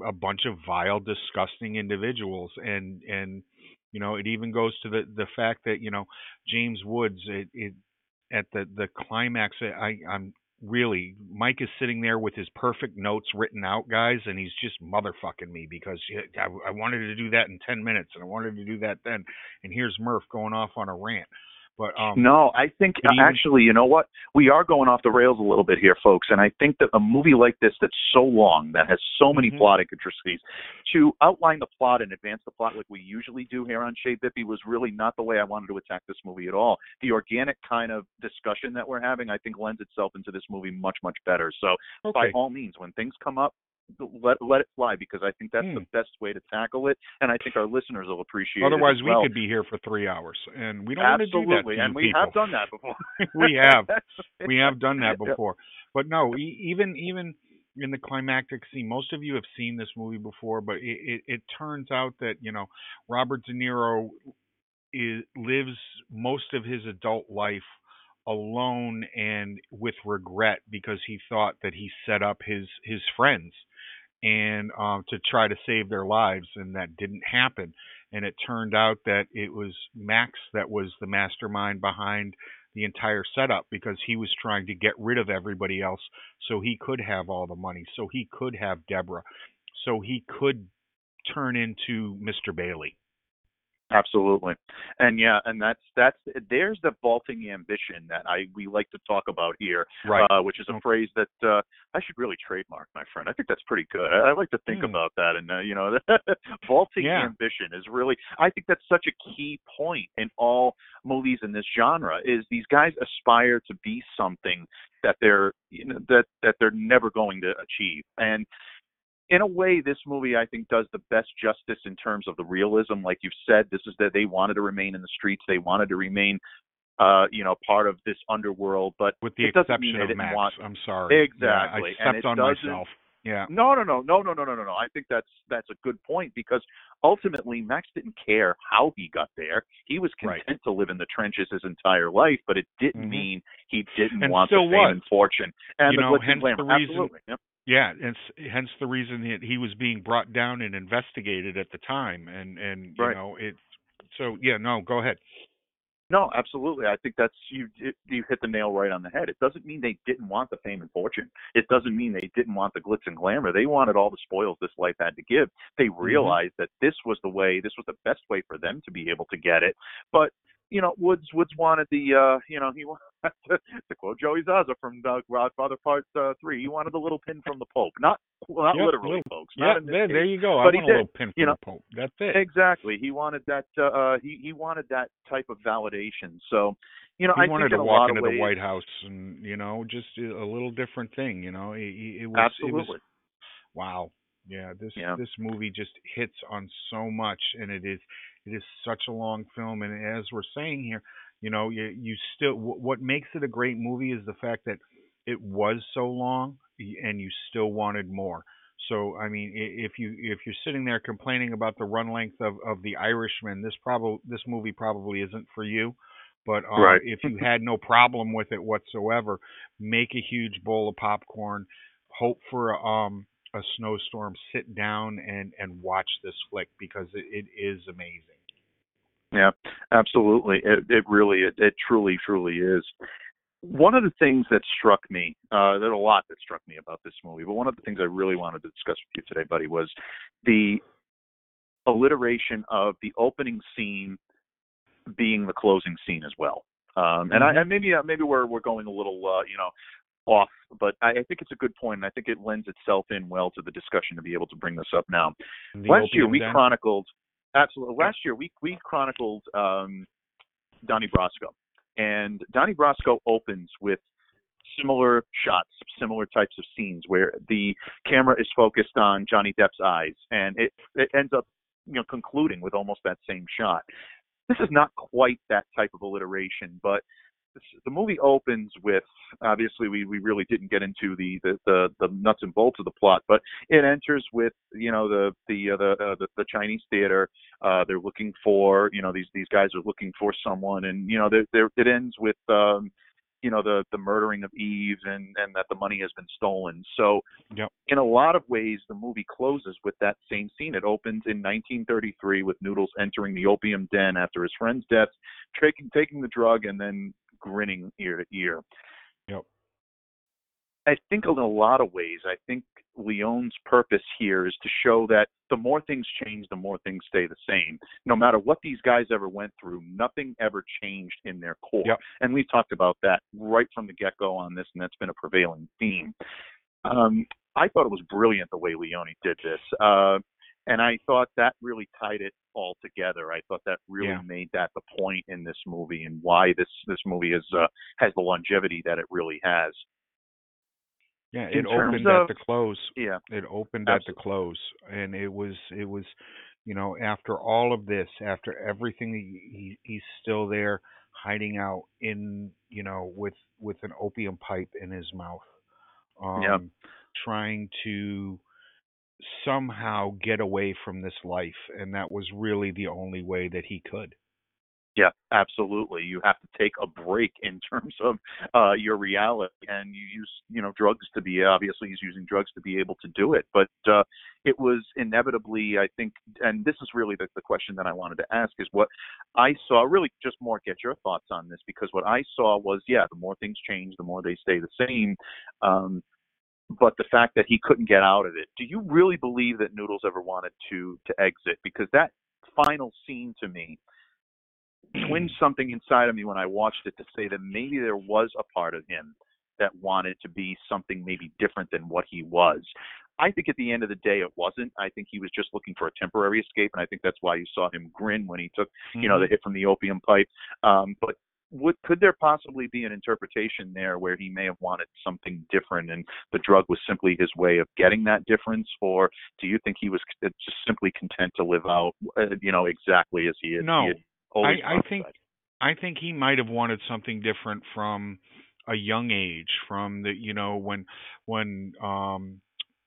a bunch of vile, disgusting individuals. And and you know, it even goes to the the fact that you know James Woods, it, it at the the climax, eh, I I'm really Mike is sitting there with his perfect notes written out, guys, and he's just motherfucking me because I, I wanted to do that in ten minutes, and I wanted to do that then, and here's Murph going off on a rant. But um, no, I think actually, you know what? We are going off the rails a little bit here, folks. And I think that a movie like this that's so long, that has so many Mm-hmm. plot intricacies, to outline the plot and advance the plot like we usually do here on Shea Bippy was really not the way I wanted to attack this movie at all. The organic kind of discussion that we're having, I think, lends itself into this movie much, much better. So, by all means, when things come up, let let it fly because I think that's the best way to tackle it, and I think our listeners will appreciate Hmm. Otherwise, it. as we well. could be here for three hours, and we don't want to do that. Absolutely, and we people. have done that before. we have we have done that before but no even even in the climactic scene most of you have seen this movie before but it, it, it turns out that you know robert de niro is, lives most of his adult life alone and with regret because he thought that he set up his his friends and um to try to save their lives and that didn't happen and it turned out that it was Max that was the mastermind behind the entire setup because he was trying to get rid of everybody else so he could have all the money so he could have Deborah so he could turn into Mr. Bailey Absolutely, and yeah, and that's that's there's the vaulting ambition that I we like to talk about here, Right. uh, which is a phrase that uh, I should really trademark, my friend. I think that's pretty good. I, I like to think about that, and uh, you know, vaulting. Yeah. ambition is really. I think that's such a key point in all movies in this genre. Is these guys aspire to be something that they're you know that that they're never going to achieve, and in a way, this movie I think does the best justice in terms of the realism. Like you've said, this is that they wanted to remain in the streets, they wanted to remain, uh, you know, part of this underworld. But with the exception of Max want I'm sorry exactly. yeah, I stepped on doesn't- myself Yeah. No, no, no, no, no, no, no, no, no. I think that's that's a good point because ultimately Max didn't care how he got there. He was content Right. to live in the trenches his entire life, but it didn't Mhm. mean he didn't And want the fame and fortune and You the know, hence the reason- Absolutely. Yep. Yeah, and hence the reason that he was being brought down and investigated at the time, and and you Right. know it. So yeah, no, go ahead. No, absolutely. I think that's you. You hit the nail right on the head. It doesn't mean they didn't want the fame and fortune. It doesn't mean they didn't want the glitz and glamour. They wanted all the spoils this life had to give. They mm-hmm. realized that this was the way. This was the best way for them to be able to get it. But you know, Woods Woods wanted the. uh You know, he wanted to, to quote Joey Zaza from uh, Godfather Part uh, Three. He wanted the little pin from the Pope. Not well, not Yep, literally, little- folks. Not there, case. there you go. I But he want a little did, pin you from know, the Pope. That's it. Exactly. He wanted that. Uh, uh, he he wanted that type of validation. So, you know, he I wanted to walk into ways, the White House and you know just a little different thing. You know, it, it was Absolutely. It was, wow. Yeah, this Yeah. this movie just hits on so much, and it is it is such a long film. And as we're saying here, you know, you you still wh- what makes it a great movie is the fact that it was so long, and you still wanted more. So I mean, if you if you're sitting there complaining about the run length of of The Irishman, this probably this movie probably isn't for you. But um, Right. if you had no problem with it whatsoever, make a huge bowl of popcorn, hope for a, um a snowstorm, sit down and and watch this flick because it, it is amazing. Yeah, absolutely. It it really it, it truly truly is. One of the things that struck me, uh, there's a lot that struck me about this movie, but one of the things I really wanted to discuss with you today, buddy, was the alliteration of the opening scene being the closing scene as well. Um, and I, Mhm. and maybe uh, maybe we're we're going a little uh, you know off, but I, I think it's a good point, and I think it lends itself in well to the discussion to be able to bring this up now. Last year we chronicled absolutely. Last year we we chronicled um, Donnie Brasco, and Donnie Brasco opens with similar shots, similar types of scenes where the camera is focused on Johnny Depp's eyes, and it it ends up you know concluding with almost that same shot. This is not quite that type of alliteration, but the movie opens with obviously we, we really didn't get into the, the, the, the nuts and bolts of the plot, but it enters with you know the the uh, the, uh, the the Chinese theater. Uh, they're looking for you know these these guys are looking for someone, and you know they they it ends with um, you know the the murdering of Eve and and that the money has been stolen. So Yep. in a lot of ways, the movie closes with that same scene. It opens in 1933 with Noodles entering the opium den after his friend's death, taking taking the drug, and then grinning ear to ear. Yep. I think in a lot of ways, I think Leone's purpose here is to show that the more things change, the more things stay the same. No matter what these guys ever went through, nothing ever changed in their core. Yep. And we've talked about that right from the get go on this, and that's been a prevailing theme. Um, I thought it was brilliant the way Leone did this. Uh, and I thought that really tied it all together. I thought that really Yeah. made that the point in this movie and why this this movie is uh, has the longevity that it really has. Yeah, it opened of- at the close. Yeah. It opened at the close, and it was it was, you know, after all of this, after everything, he, he he's still there, hiding out in, you know, with with an opium pipe in his mouth, um, Yep. trying to somehow get away from this life, and that was really the only way that he could. Yeah, absolutely. You have to take a break in terms of uh, your reality, and you use, you know, drugs to be. Obviously, he's using drugs to be able to do it. But uh, it was inevitably, I think, and this is really the, the question that I wanted to ask is what I saw. Really, just more get your thoughts on this because what I saw was, yeah, the more things change, the more they stay the same. Um, but the fact that he couldn't get out of it. Do you really believe that Noodles ever wanted to to exit? Because that final scene to me twinged something inside of me when I watched it to say that maybe there was a part of him that wanted to be something maybe different than what he was. I think at the end of the day it wasn't. I think he was just looking for a temporary escape, and I think that's why you saw him grin when he took, you know, the Mhm. hit from the opium pipe. Um, but would could there possibly be an interpretation there where he may have wanted something different, and the drug was simply his way of getting that difference, or do you think he was just simply content to live out, uh, you know, exactly as he is No, he I, I think? I think he might have wanted something different from a young age, from the you know when when um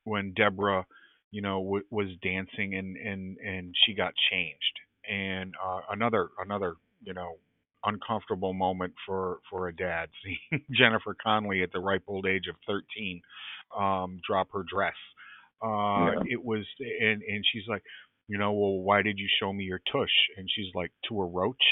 when Deborah, you know, w- was dancing and and and she got changed, and uh, another another you know uncomfortable moment for for a dad seeing Jennifer Connelly at the ripe old age of 13 um drop her dress. Uh Yeah. it was and and she's like, you know, well why did you show me your tush? And she's like, to a roach,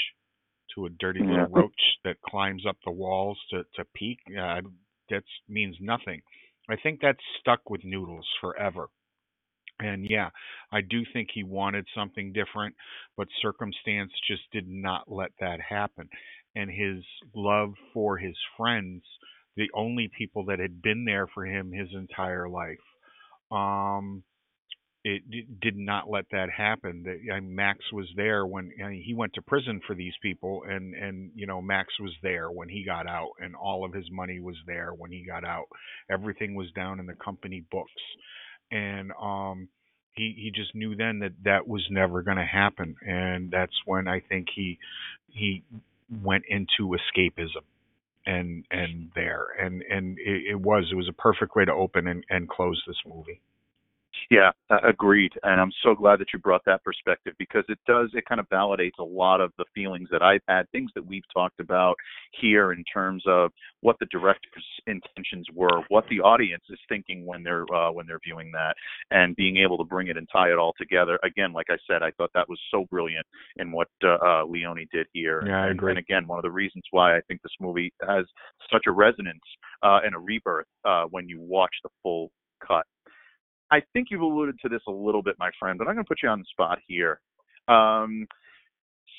to a dirty little roach that climbs up the walls to to peek. Uh, that means nothing. I think that's stuck with Noodles forever. And yeah, I do think he wanted something different, but circumstance just did not let that happen. And his love for his friends, the only people that had been there for him his entire life, um, it did not let that happen. Max was there when I mean, he went to prison for these people, and and you know Max was there when he got out, and all of his money was there when he got out. Everything was down in the company books, and um, he he just knew then that that was never going to happen, and that's when I think he he went into escapism and and there and and it, it was it was a perfect way to open and, and close this movie. Yeah, agreed. And I'm so glad that you brought that perspective because it does, it kind of validates a lot of the feelings that I've had, things that we've talked about here in terms of what the director's intentions were, what the audience is thinking when they're, uh, when they're viewing that and being able to bring it and tie it all together. Again, like I said, I thought that was so brilliant in what, uh, uh, Leone did here. Yeah, I and, agree. and again, one of the reasons why I think this movie has such a resonance, uh, and a rebirth, uh, when you watch the full cut. I think you've alluded to this a little bit, my friend, but I'm going to put you on the spot here. Um,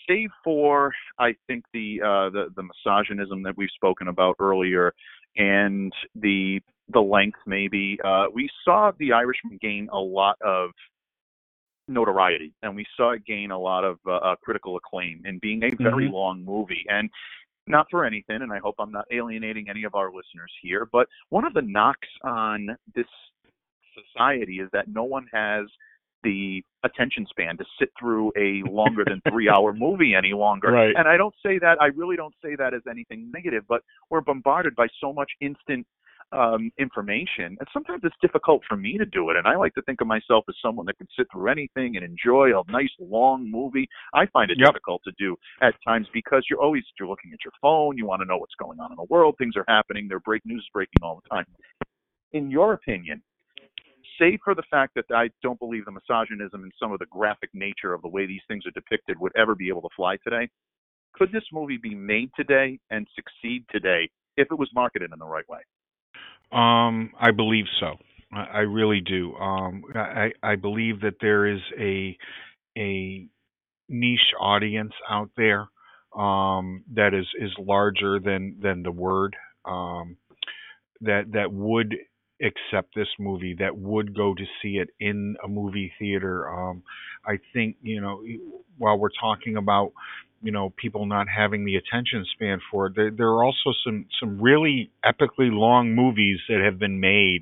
save for, I think the uh, the the misogynism that we've spoken about earlier, and the the length maybe. Uh, we saw The Irishman gain a lot of notoriety, and we saw it gain a lot of uh, uh, critical acclaim in being a very Mhm. long movie. And not for anything, and I hope I'm not alienating any of our listeners here, but one of the knocks on this society is that no one has the attention span to sit through a longer than three hour movie any longer. Right. And I don't say that, I really don't say that as anything negative, but we're bombarded by so much instant um, information. And sometimes it's difficult for me to do it. And I like to think of myself as someone that can sit through anything and enjoy a nice long movie. I find it Yep. difficult to do at times because you're always you're looking at your phone, you want to know what's going on in the world, things are happening, there break news is breaking all the time. In your opinion, save for the fact that I don't believe the misogynism and some of the graphic nature of the way these things are depicted would ever be able to fly today, could this movie be made today and succeed today if it was marketed in the right way? Um, I believe so. I, I really do. Um, I, I believe that there is a a niche audience out there um, that is is larger than than the word um, that that would accept this movie that would go to see it in a movie theater. Um i think you know while we're talking about you know people not having the attention span for it there, there are also some some really epically long movies that have been made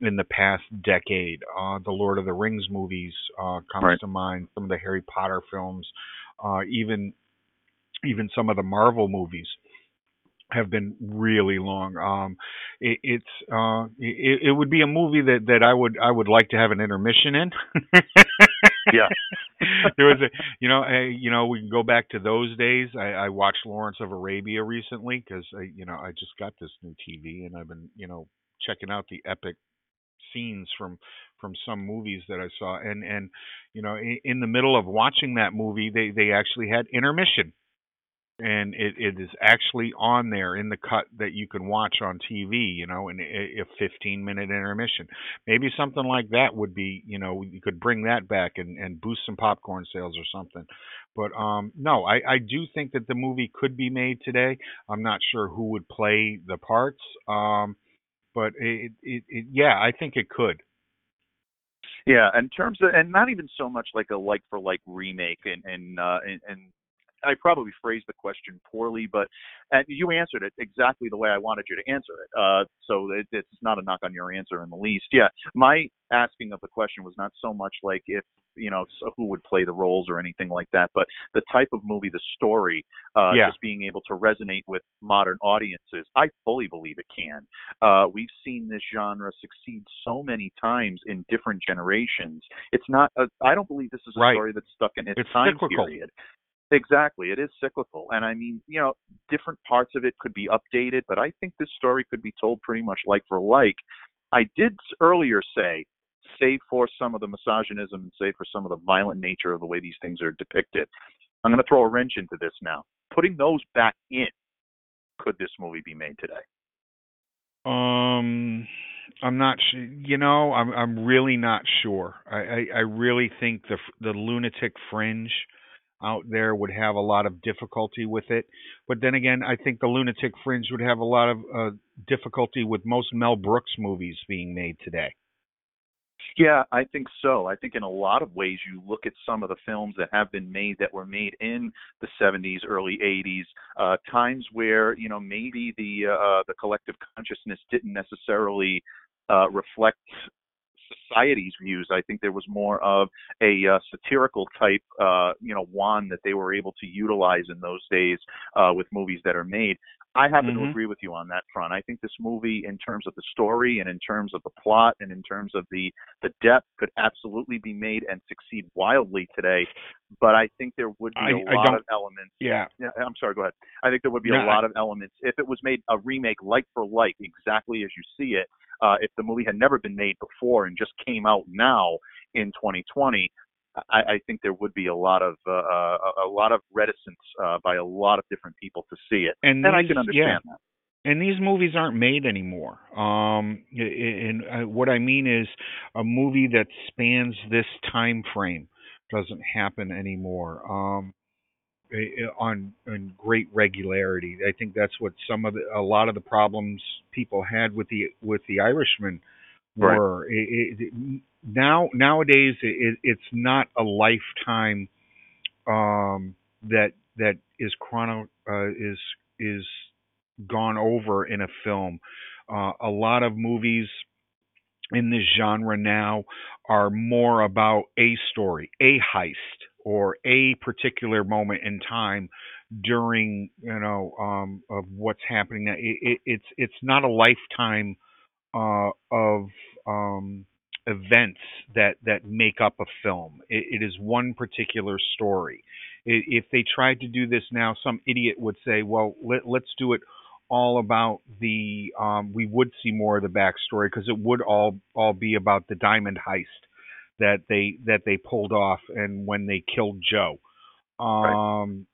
in the past decade. Uh the lord of the rings movies uh comes Right. to mind some of the harry potter films uh even even some of the marvel movies have been really long. Um, it, it's uh, it, it would be a movie that that I would I would like to have an intermission in. Yeah. there was a you know you know we can go back to those days. I, I watched Lawrence of Arabia recently because you know I just got this new TV and I've been you know checking out the epic scenes from from some movies that I saw and and you know in, in the middle of watching that movie they they actually had intermission and it, it is actually on there in the cut that you can watch on TV, you know, in a, a 15 minute intermission. Maybe something like that would be, you know, you could bring that back and, and boost some popcorn sales or something. But um, no, I, I do think that the movie could be made today. I'm not sure who would play the parts, um, but it, it, it, yeah, I think it could. Yeah, in terms of, and not even so much like a like for like remake and and uh, and, and I probably phrased the question poorly, but and you answered it exactly the way I wanted you to answer it. Uh, so it, it's not a knock on your answer in the least. Yeah, my asking of the question was not so much like if you know so who would play the roles or anything like that, but the type of movie, the story, uh, Yeah. just being able to resonate with modern audiences. I fully believe it can. Uh, we've seen this genre succeed so many times in different generations. It's not. A, I don't believe this is a Right. story that's stuck in its, It's time cyclical. period. Exactly, it is cyclical, and I mean, you know, different parts of it could be updated, but I think this story could be told pretty much like for like. I did earlier say, save for some of the misogynism and save for some of the violent nature of the way these things are depicted. I'm going to throw a wrench into this now. Putting those back in, could this movie be made today? Um, I'm not sure. You know, I'm I'm really not sure. I I, I really think the the lunatic fringe out there would have a lot of difficulty with it. But then again, I think the lunatic fringe would have a lot of uh, difficulty with most Mel Brooks movies being made today. Yeah, I think so. I think in a lot of ways, you look at some of the films that have been made that were made in the 70s, early 80s, uh, times where you know maybe the uh, the collective consciousness didn't necessarily uh, reflect society's views. I think there was more of a uh, satirical type, uh, you know, wand that they were able to utilize in those days uh, with movies that are made. I happen to Mhm. agree with you on that front. I think this movie, in terms of the story and in terms of the plot and in terms of the the depth, could absolutely be made and succeed wildly today. But I think there would be I- a I lot of elements. Yeah. Yeah, I'm sorry. Go ahead. I think there would be No, a I- lot of elements if it was made a remake like for like, exactly as you see it. Uh, if the movie had never been made before and just came out now in 2020, I, I think there would be a lot of uh, uh, a lot of reticence uh, by a lot of different people to see it, And I these- can understand yeah. that. and these movies aren't made anymore. Um, i- i- and uh, what I mean is, a movie that spans this time frame doesn't happen anymore. Um, i- i- on on great regularity. I think that's what some of the a lot of the problems people had with the with the Irishman Right. were. It, it, now nowadays it, it's not a lifetime um, that that is chrono uh, is is gone over in a film. Uh, a lot of movies in this genre now are more about a story, a heist, or a particular moment in time during you know um, of what's happening. It, it, it's it's not a lifetime uh, of um, events that that make up a film. It, it is one particular story. If they tried to do this now, some idiot would say, "Well, let, let's do it all about the." Um, we would see more of the backstory because it would all all be about the diamond heist that they that they pulled off and when they killed Joe. Um,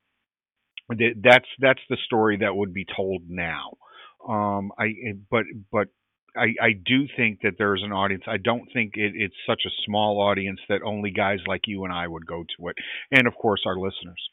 th- that's that's the story that would be told now. Um, I but but I I do think that there's an audience. I don't think it, it's such a small audience that only guys like you and I would go to it, and of course our listeners.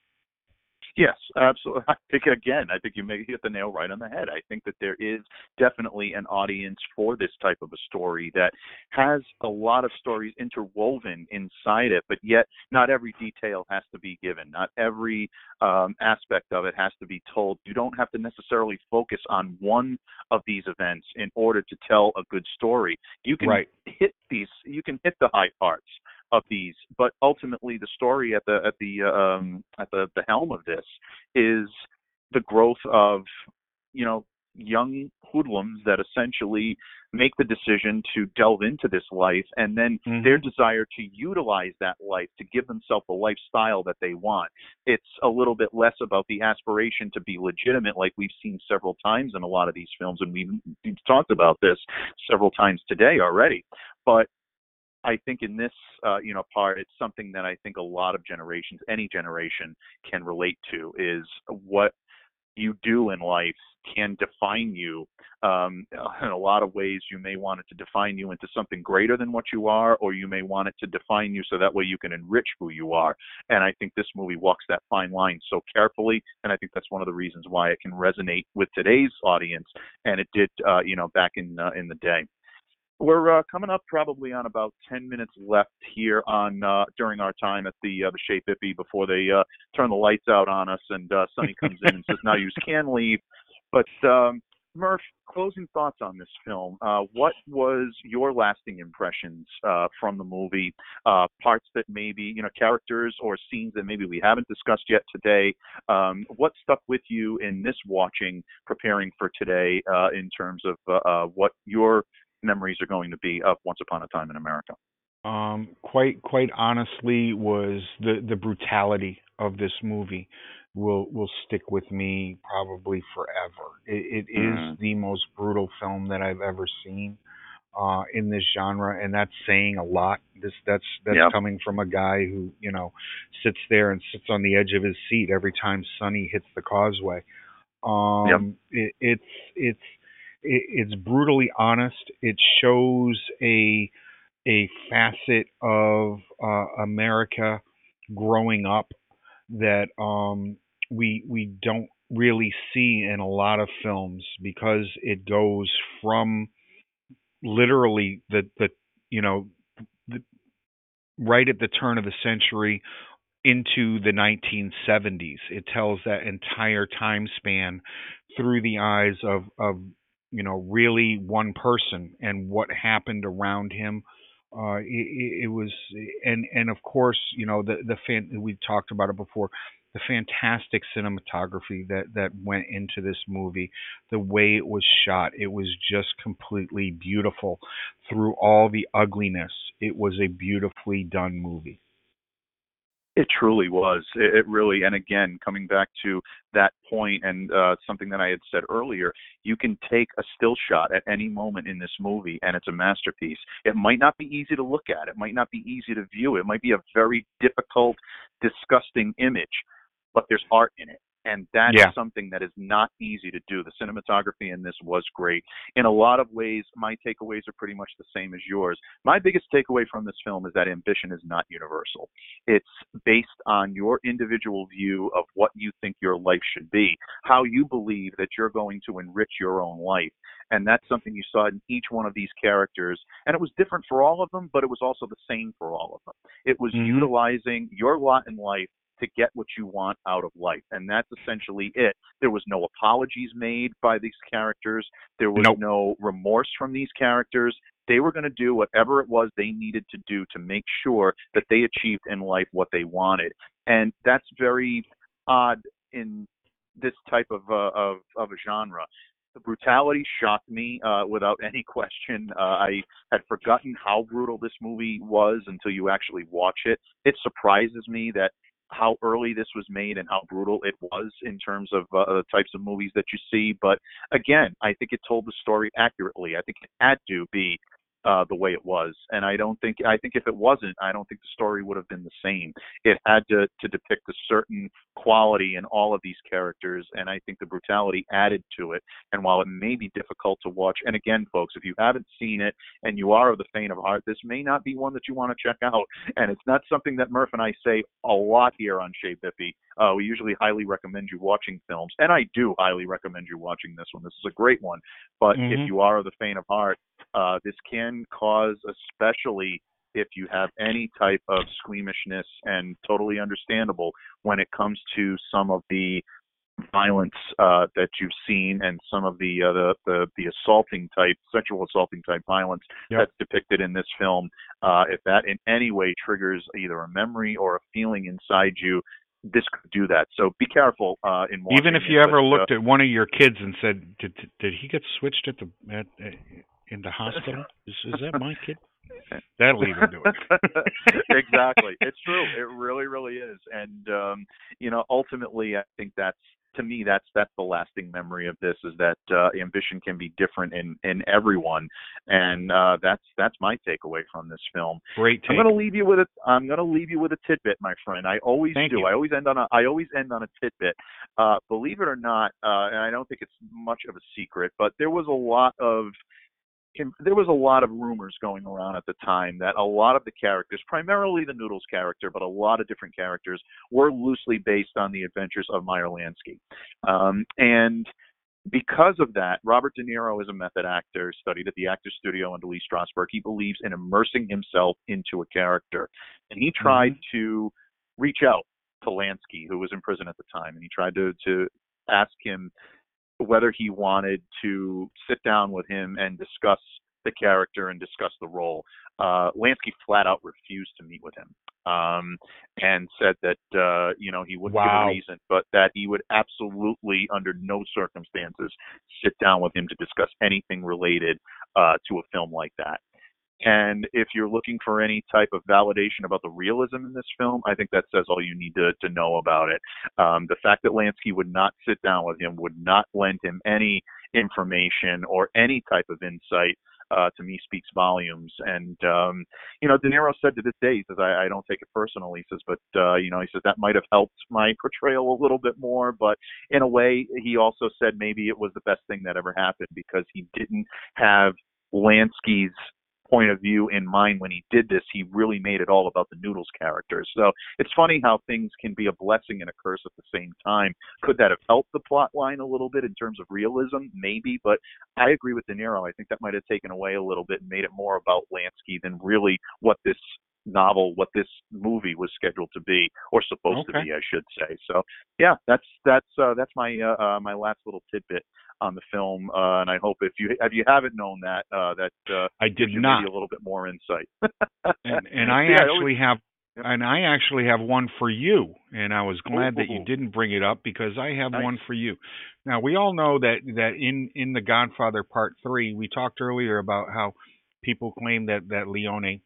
Yes, absolutely. I think again, I think you may hit the nail right on the head. I think that there is definitely an audience for this type of a story that has a lot of stories interwoven inside it, but yet not every detail has to be given. Not every um, aspect of it has to be told. You don't have to necessarily focus on one of these events in order to tell a good story. You can Right. hit these. You can hit the high parts of these, but ultimately the story at the at the um, at the, the helm of this is the growth of you know young hoodlums that essentially make the decision to delve into this life and then their desire to utilize that life to give themselves the lifestyle that they want. It's a little bit less about the aspiration to be legitimate like we've seen several times in a lot of these films and we've, we've talked about this several times today already but I think in this, uh, you know, part, it's something that I think a lot of generations, any generation, can relate to. Is what you do in life can define you. Um, in a lot of ways, you may want it to define you into something greater than what you are, or you may want it to define you so that way you can enrich who you are. And I think this movie walks that fine line so carefully, and I think that's one of the reasons why it can resonate with today's audience, and it did, uh, you know, back in uh, in the day. We're uh, coming up probably on about 10 minutes left here on uh, during our time at the uh, the Shea Bippy before they uh, turn the lights out on us and uh, Sonny comes in and says now you can leave. But um, Murph, closing thoughts on this film. Uh, what was your lasting impressions uh, from the movie? Uh, parts that maybe, you know, characters or scenes that maybe we haven't discussed yet today. Um, what stuck with you in this watching, preparing for today, uh, in terms of uh, uh, what your memories are going to be of Once Upon a Time in America? Um, quite quite honestly, was the the brutality of this movie will will stick with me probably forever. It, it Mhm. is the most brutal film that I've ever seen uh, in this genre, and that's saying a lot. This that's that's Yep. coming from a guy who you know sits there and sits on the edge of his seat every time Sonny hits the causeway. Um, it, it's it's it, it's brutally honest. It shows a a facet of uh, America growing up that um, we we don't really see in a lot of films because it goes from literally the the you know the, right at the turn of the century into the 1970s. It tells that entire time span through the eyes of of you know really one person and what happened around him. Uh, it, it, was and and of course you know the the fan we talked about it before the fantastic cinematography that that went into this movie the way it was shot it was just completely beautiful through all the ugliness it was a beautifully done movie It truly was. It, it really, and again, coming back to that point and uh, something that I had said earlier, you can take a still shot at any moment in this movie, and it's a masterpiece. It might not be easy to look at. It might not be easy to view. It might be a very difficult, disgusting image, but there's art in it. And that is Yeah. something that is not easy to do. The cinematography in this was great. In a lot of ways, my takeaways are pretty much the same as yours. My biggest takeaway from this film is that ambition is not universal. It's based on your individual view of what you think your life should be, how you believe that you're going to enrich your own life. And that's something you saw in each one of these characters. And it was different for all of them, but it was also the same for all of them. It was Mhm. utilizing your lot in life to get what you want out of life. And that's essentially it. There was no apologies made by these characters. There was Nope. no remorse from these characters. They were going to do whatever it was they needed to do to make sure that they achieved in life what they wanted. And that's very odd in this type of uh, of of a genre. The brutality shocked me uh, without any question. Uh, I had forgotten how brutal this movie was until you actually watch it. It surprises me that how early this was made and how brutal it was in terms of uh, the types of movies that you see. But again, I think it told the story accurately. I think it had to be uh, the way it was, and I don't think I think if it wasn't, I don't think the story would have been the same. It had to to depict a certain quality in all of these characters, and I think the brutality added to it. And while it may be difficult to watch, and again, folks, if you haven't seen it and you are of the faint of heart, this may not be one that you want to check out. And it's not something that Murph and I say a lot here on Shea Bippy. Uh, we usually highly recommend you watching films, and I do highly recommend you watching this one. This is a great one. But Mhm. if you are of the faint of heart, uh, this can cause, especially if you have any type of squeamishness, and totally understandable when it comes to some of the violence uh, that you've seen and some of the, uh, the the the assaulting type, sexual assaulting type violence Yep. that's depicted in this film. Uh, if that in any way triggers either a memory or a feeling inside you, this could do that. So be careful uh, in watching even if it, you ever but, uh, looked at one of your kids and said did did, did he get switched at the at, at in the hospital is, is that my kid that'll even do it exactly. It's true. It really, really is. And um, you know, ultimately I think that's to me that's that's the lasting memory of this is that uh, ambition can be different in in everyone. And uh that's that's my takeaway from this film. great I'm going to leave you with a I'm going to leave you with a tidbit, my friend. I always Thank do. you. I always end on a I always end on a tidbit. Uh believe it or not, uh and I don't think it's much of a secret, but there was a lot of there was a lot of rumors going around at the time that a lot of the characters, primarily the Noodles character, but a lot of different characters, were loosely based on the adventures of Meyer Lansky. Um, and because of that, Robert De Niro is a method actor, studied at the Actors Studio under Lee Strasberg. He believes in immersing himself into a character. And he tried Mm-hmm. to reach out to Lansky, who was in prison at the time, and he tried to, to ask him whether he wanted to sit down with him and discuss the character and discuss the role. Uh, Lansky flat out refused to meet with him um, and said that uh, you know he wouldn't Wow. give a reason, but that he would absolutely, under no circumstances, sit down with him to discuss anything related uh, to a film like that. And if you're looking for any type of validation about the realism in this film, I think that says all you need to, to know about it. Um, the fact that Lansky would not sit down with him, would not lend him any information or any type of insight, uh, to me speaks volumes. And um, you know, De Niro said to this day, he says, I, I don't take it personal. He says, but uh, you know, he says that might have helped my portrayal a little bit more. But in a way, he also said maybe it was the best thing that ever happened because he didn't have Lansky's point of view in mind when he did this. He really made it all about the Noodles character. So it's funny how things can be a blessing and a curse at the same time. Could that have helped the plot line a little bit in terms of realism? Maybe, but I agree with De Niro. I think that might have taken away a little bit and made it more about Lansky than really what this novel, what this movie was scheduled to be or supposed to be, I should say. So yeah, that's that's uh, that's my uh, uh, my last little tidbit on the film, uh, and I hope if you if you haven't known that uh, that uh, I did not. a little bit more insight. and, and I Yeah, actually always- have and I actually have one for you and I was glad that Ooh. you didn't bring it up because I have Nice. one for you. Now we all know that that in in the Godfather Part 3 we talked earlier about how people claim that that Leone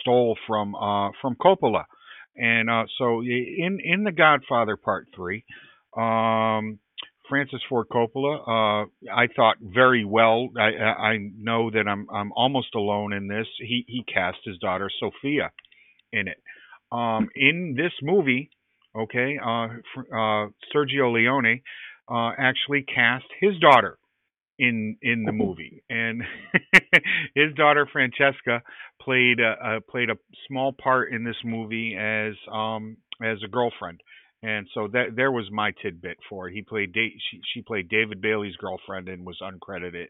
stole from uh from Coppola. And uh so in in the Godfather Part 3 um Francis Ford Coppola, uh, I thought very well. I, I I know that I'm I'm almost alone in this. He he cast his daughter Sofia in it. Um, in this movie, okay, uh, uh, Sergio Leone uh, actually cast his daughter in in the movie, and his daughter Francesca played a, uh, played a small part in this movie as um as a girlfriend. And so that there was my tidbit for it. He played da- she she played David Bailey's girlfriend and was uncredited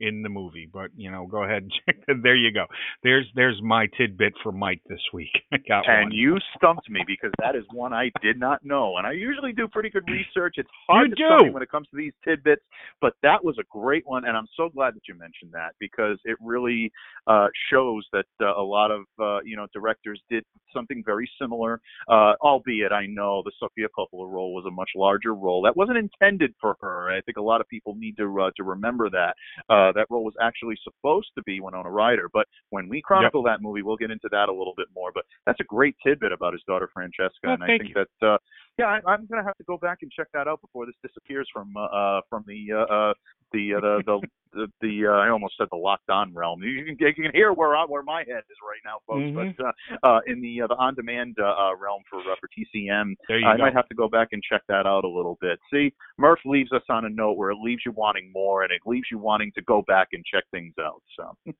in the movie. But you know, go ahead and check. There you go. There's there's my tidbit for Mike this week. I got and one. you stumped me because that is one I did not know. And I usually do pretty good research. It's hard You to stump me when it comes to these tidbits, but that was a great one, and I'm so glad that you mentioned that because it really uh, shows that uh, a lot of uh, you know directors did something very similar. Uh, albeit, I know the Sofia Coppola role was a much larger role that wasn't intended for her. I think a lot of people need to uh, to remember that uh, that role was actually supposed to be Winona Ryder, but when we chronicle that movie, we'll get into that a little bit more. But that's a great tidbit about his daughter Francesca, Oh, and I think you. that uh, yeah, I, I'm going to have to go back and check that out before this disappears from uh, uh from the uh, uh the uh, the the the, the uh, I almost said the locked on realm. You can you can hear where I, where my head is right now, folks. Mhm. But uh, uh, in the uh, the on demand uh, uh, realm for uh, for TCM, I go. might have to go back and check that out a little bit. See, Murph leaves us on a note where it leaves you wanting more, and it leaves you wanting to go back and check things out. So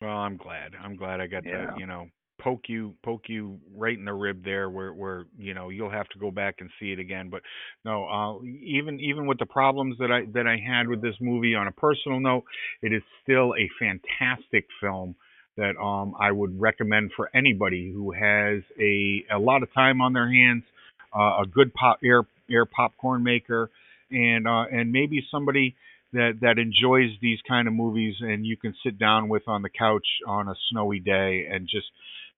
Well, I'm glad. I'm glad I got Yeah. to, you know, poke you poke you right in the rib there where where, you know, you'll have to go back and see it again. But no, uh even even with the problems that I that I had with this movie on a personal note, it is still a fantastic film that um I would recommend for anybody who has a a lot of time on their hands, uh, a good pop air air popcorn maker and uh and maybe somebody that that enjoys these kind of movies and you can sit down with on the couch on a snowy day and just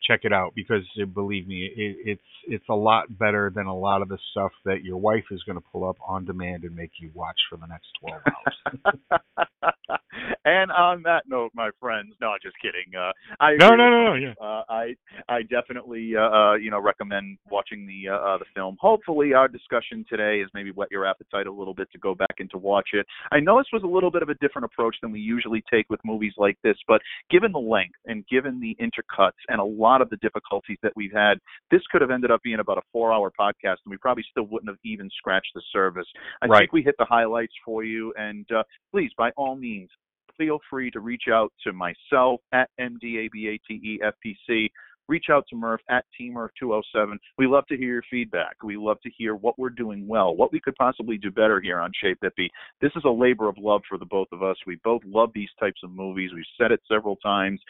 check it out because uh, believe me it, it's it's a lot better than a lot of the stuff that your wife is going to pull up on demand and make you watch for the next 12 hours. and on that note, my friends, no, just kidding. Uh, I No, no, no, no, yeah. Uh, I I definitely uh, uh, you know recommend watching the uh, uh, the film. Hopefully, our discussion today has maybe whet your appetite a little bit to go back and to watch it. I know this was a little bit of a different approach than we usually take with movies like this, but given the length and given the intercuts and a lot of the difficulties that we've had, this could have ended up being about a four-hour podcast, and we probably still wouldn't have even scratched the surface. I Right. think we hit the highlights for you, and uh, please, by all means, feel free to reach out to myself at MDABATEFPC. reach out to Murph at TeamMurph207. We love to hear your feedback. We love to hear what we're doing well, what we could possibly do better here on Shea Bippy. This is a labor of love for the both of us. We both love these types of movies. We've said it several times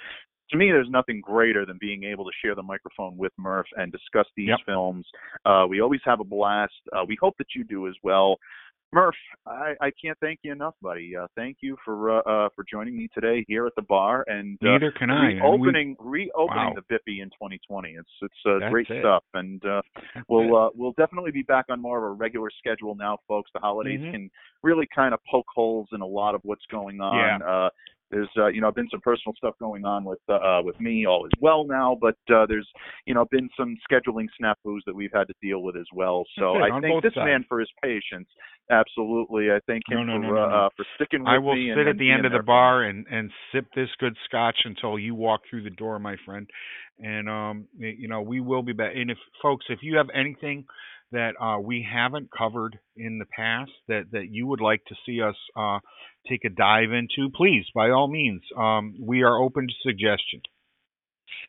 to me, there's nothing greater than being able to share the microphone with Murph and discuss these Yep. films. Uh, we always have a blast. Uh, we hope that you do as well. Murph, I, I can't thank you enough, buddy. Uh, thank you for uh, uh, for joining me today here at the bar and uh, Neither can I, and we- reopening reopening Wow. the Bippy in 2020. It's it's uh, That's great it. stuff, and uh, we'll uh, we'll definitely be back on more of a regular schedule now, folks. The holidays Mhm. can really kind of poke holes in a lot of what's going on. Yeah. Uh, there's uh, you know been some personal stuff going on with uh, uh, with me all is well now, but uh, there's you know been some scheduling snafus that we've had to deal with as well. So it, I thank this sides. man for his patience. Absolutely, I thank him No, no, for no. Uh, uh, for sticking with me. I will me. sit and, at the end of the bar and and sip this good scotch until you walk through the door, my friend. And um, you know, we will be back. And if folks, if you have anything that uh, we haven't covered in the past that that you would like to see us uh, take a dive into, please, by all means, um, we are open to suggestions.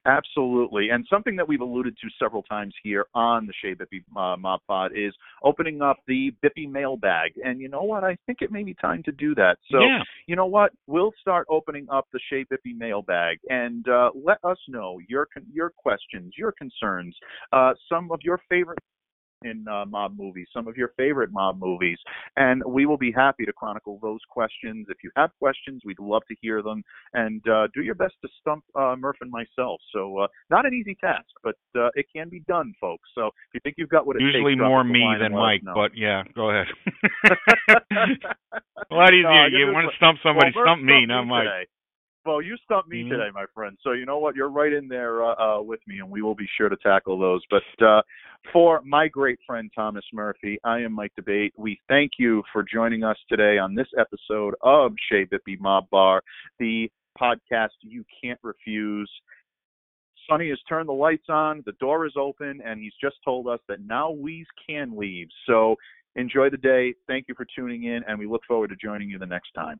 Absolutely. And something that we've alluded to several times here on the Shea Bippy uh, Mob Pod is opening up the Bippy mailbag. And you know what? I think it may be time to do that. So, Yeah. you know what? We'll start opening up the Shea Bippy mailbag and uh, let us know your your questions, your concerns, uh, some of your favorite in uh, mob movies, some of your favorite mob movies, and we will be happy to chronicle those questions. If you have questions, we'd love to hear them, and uh, do your best to stump uh, Murph and myself. So, uh, not an easy task, but uh, it can be done, folks. So, if you think you've got what it Usually takes, more me than and let us Mike, but yeah, go ahead. a lot easier. No, you want to stump somebody, well, stump me, not Mike. today. Well, you stumped me Mhm. today, my friend. So you know what? You're right in there uh, uh, with me, and we will be sure to tackle those. But uh, for my great friend Thomas Murphy, I am Mike Debate. We thank you for joining us today on this episode of Shea Bippy Mob Bar, the podcast you can't refuse. Sonny has turned the lights on, the door is open, and he's just told us that now we can leave. So enjoy the day. Thank you for tuning in, and we look forward to joining you the next time.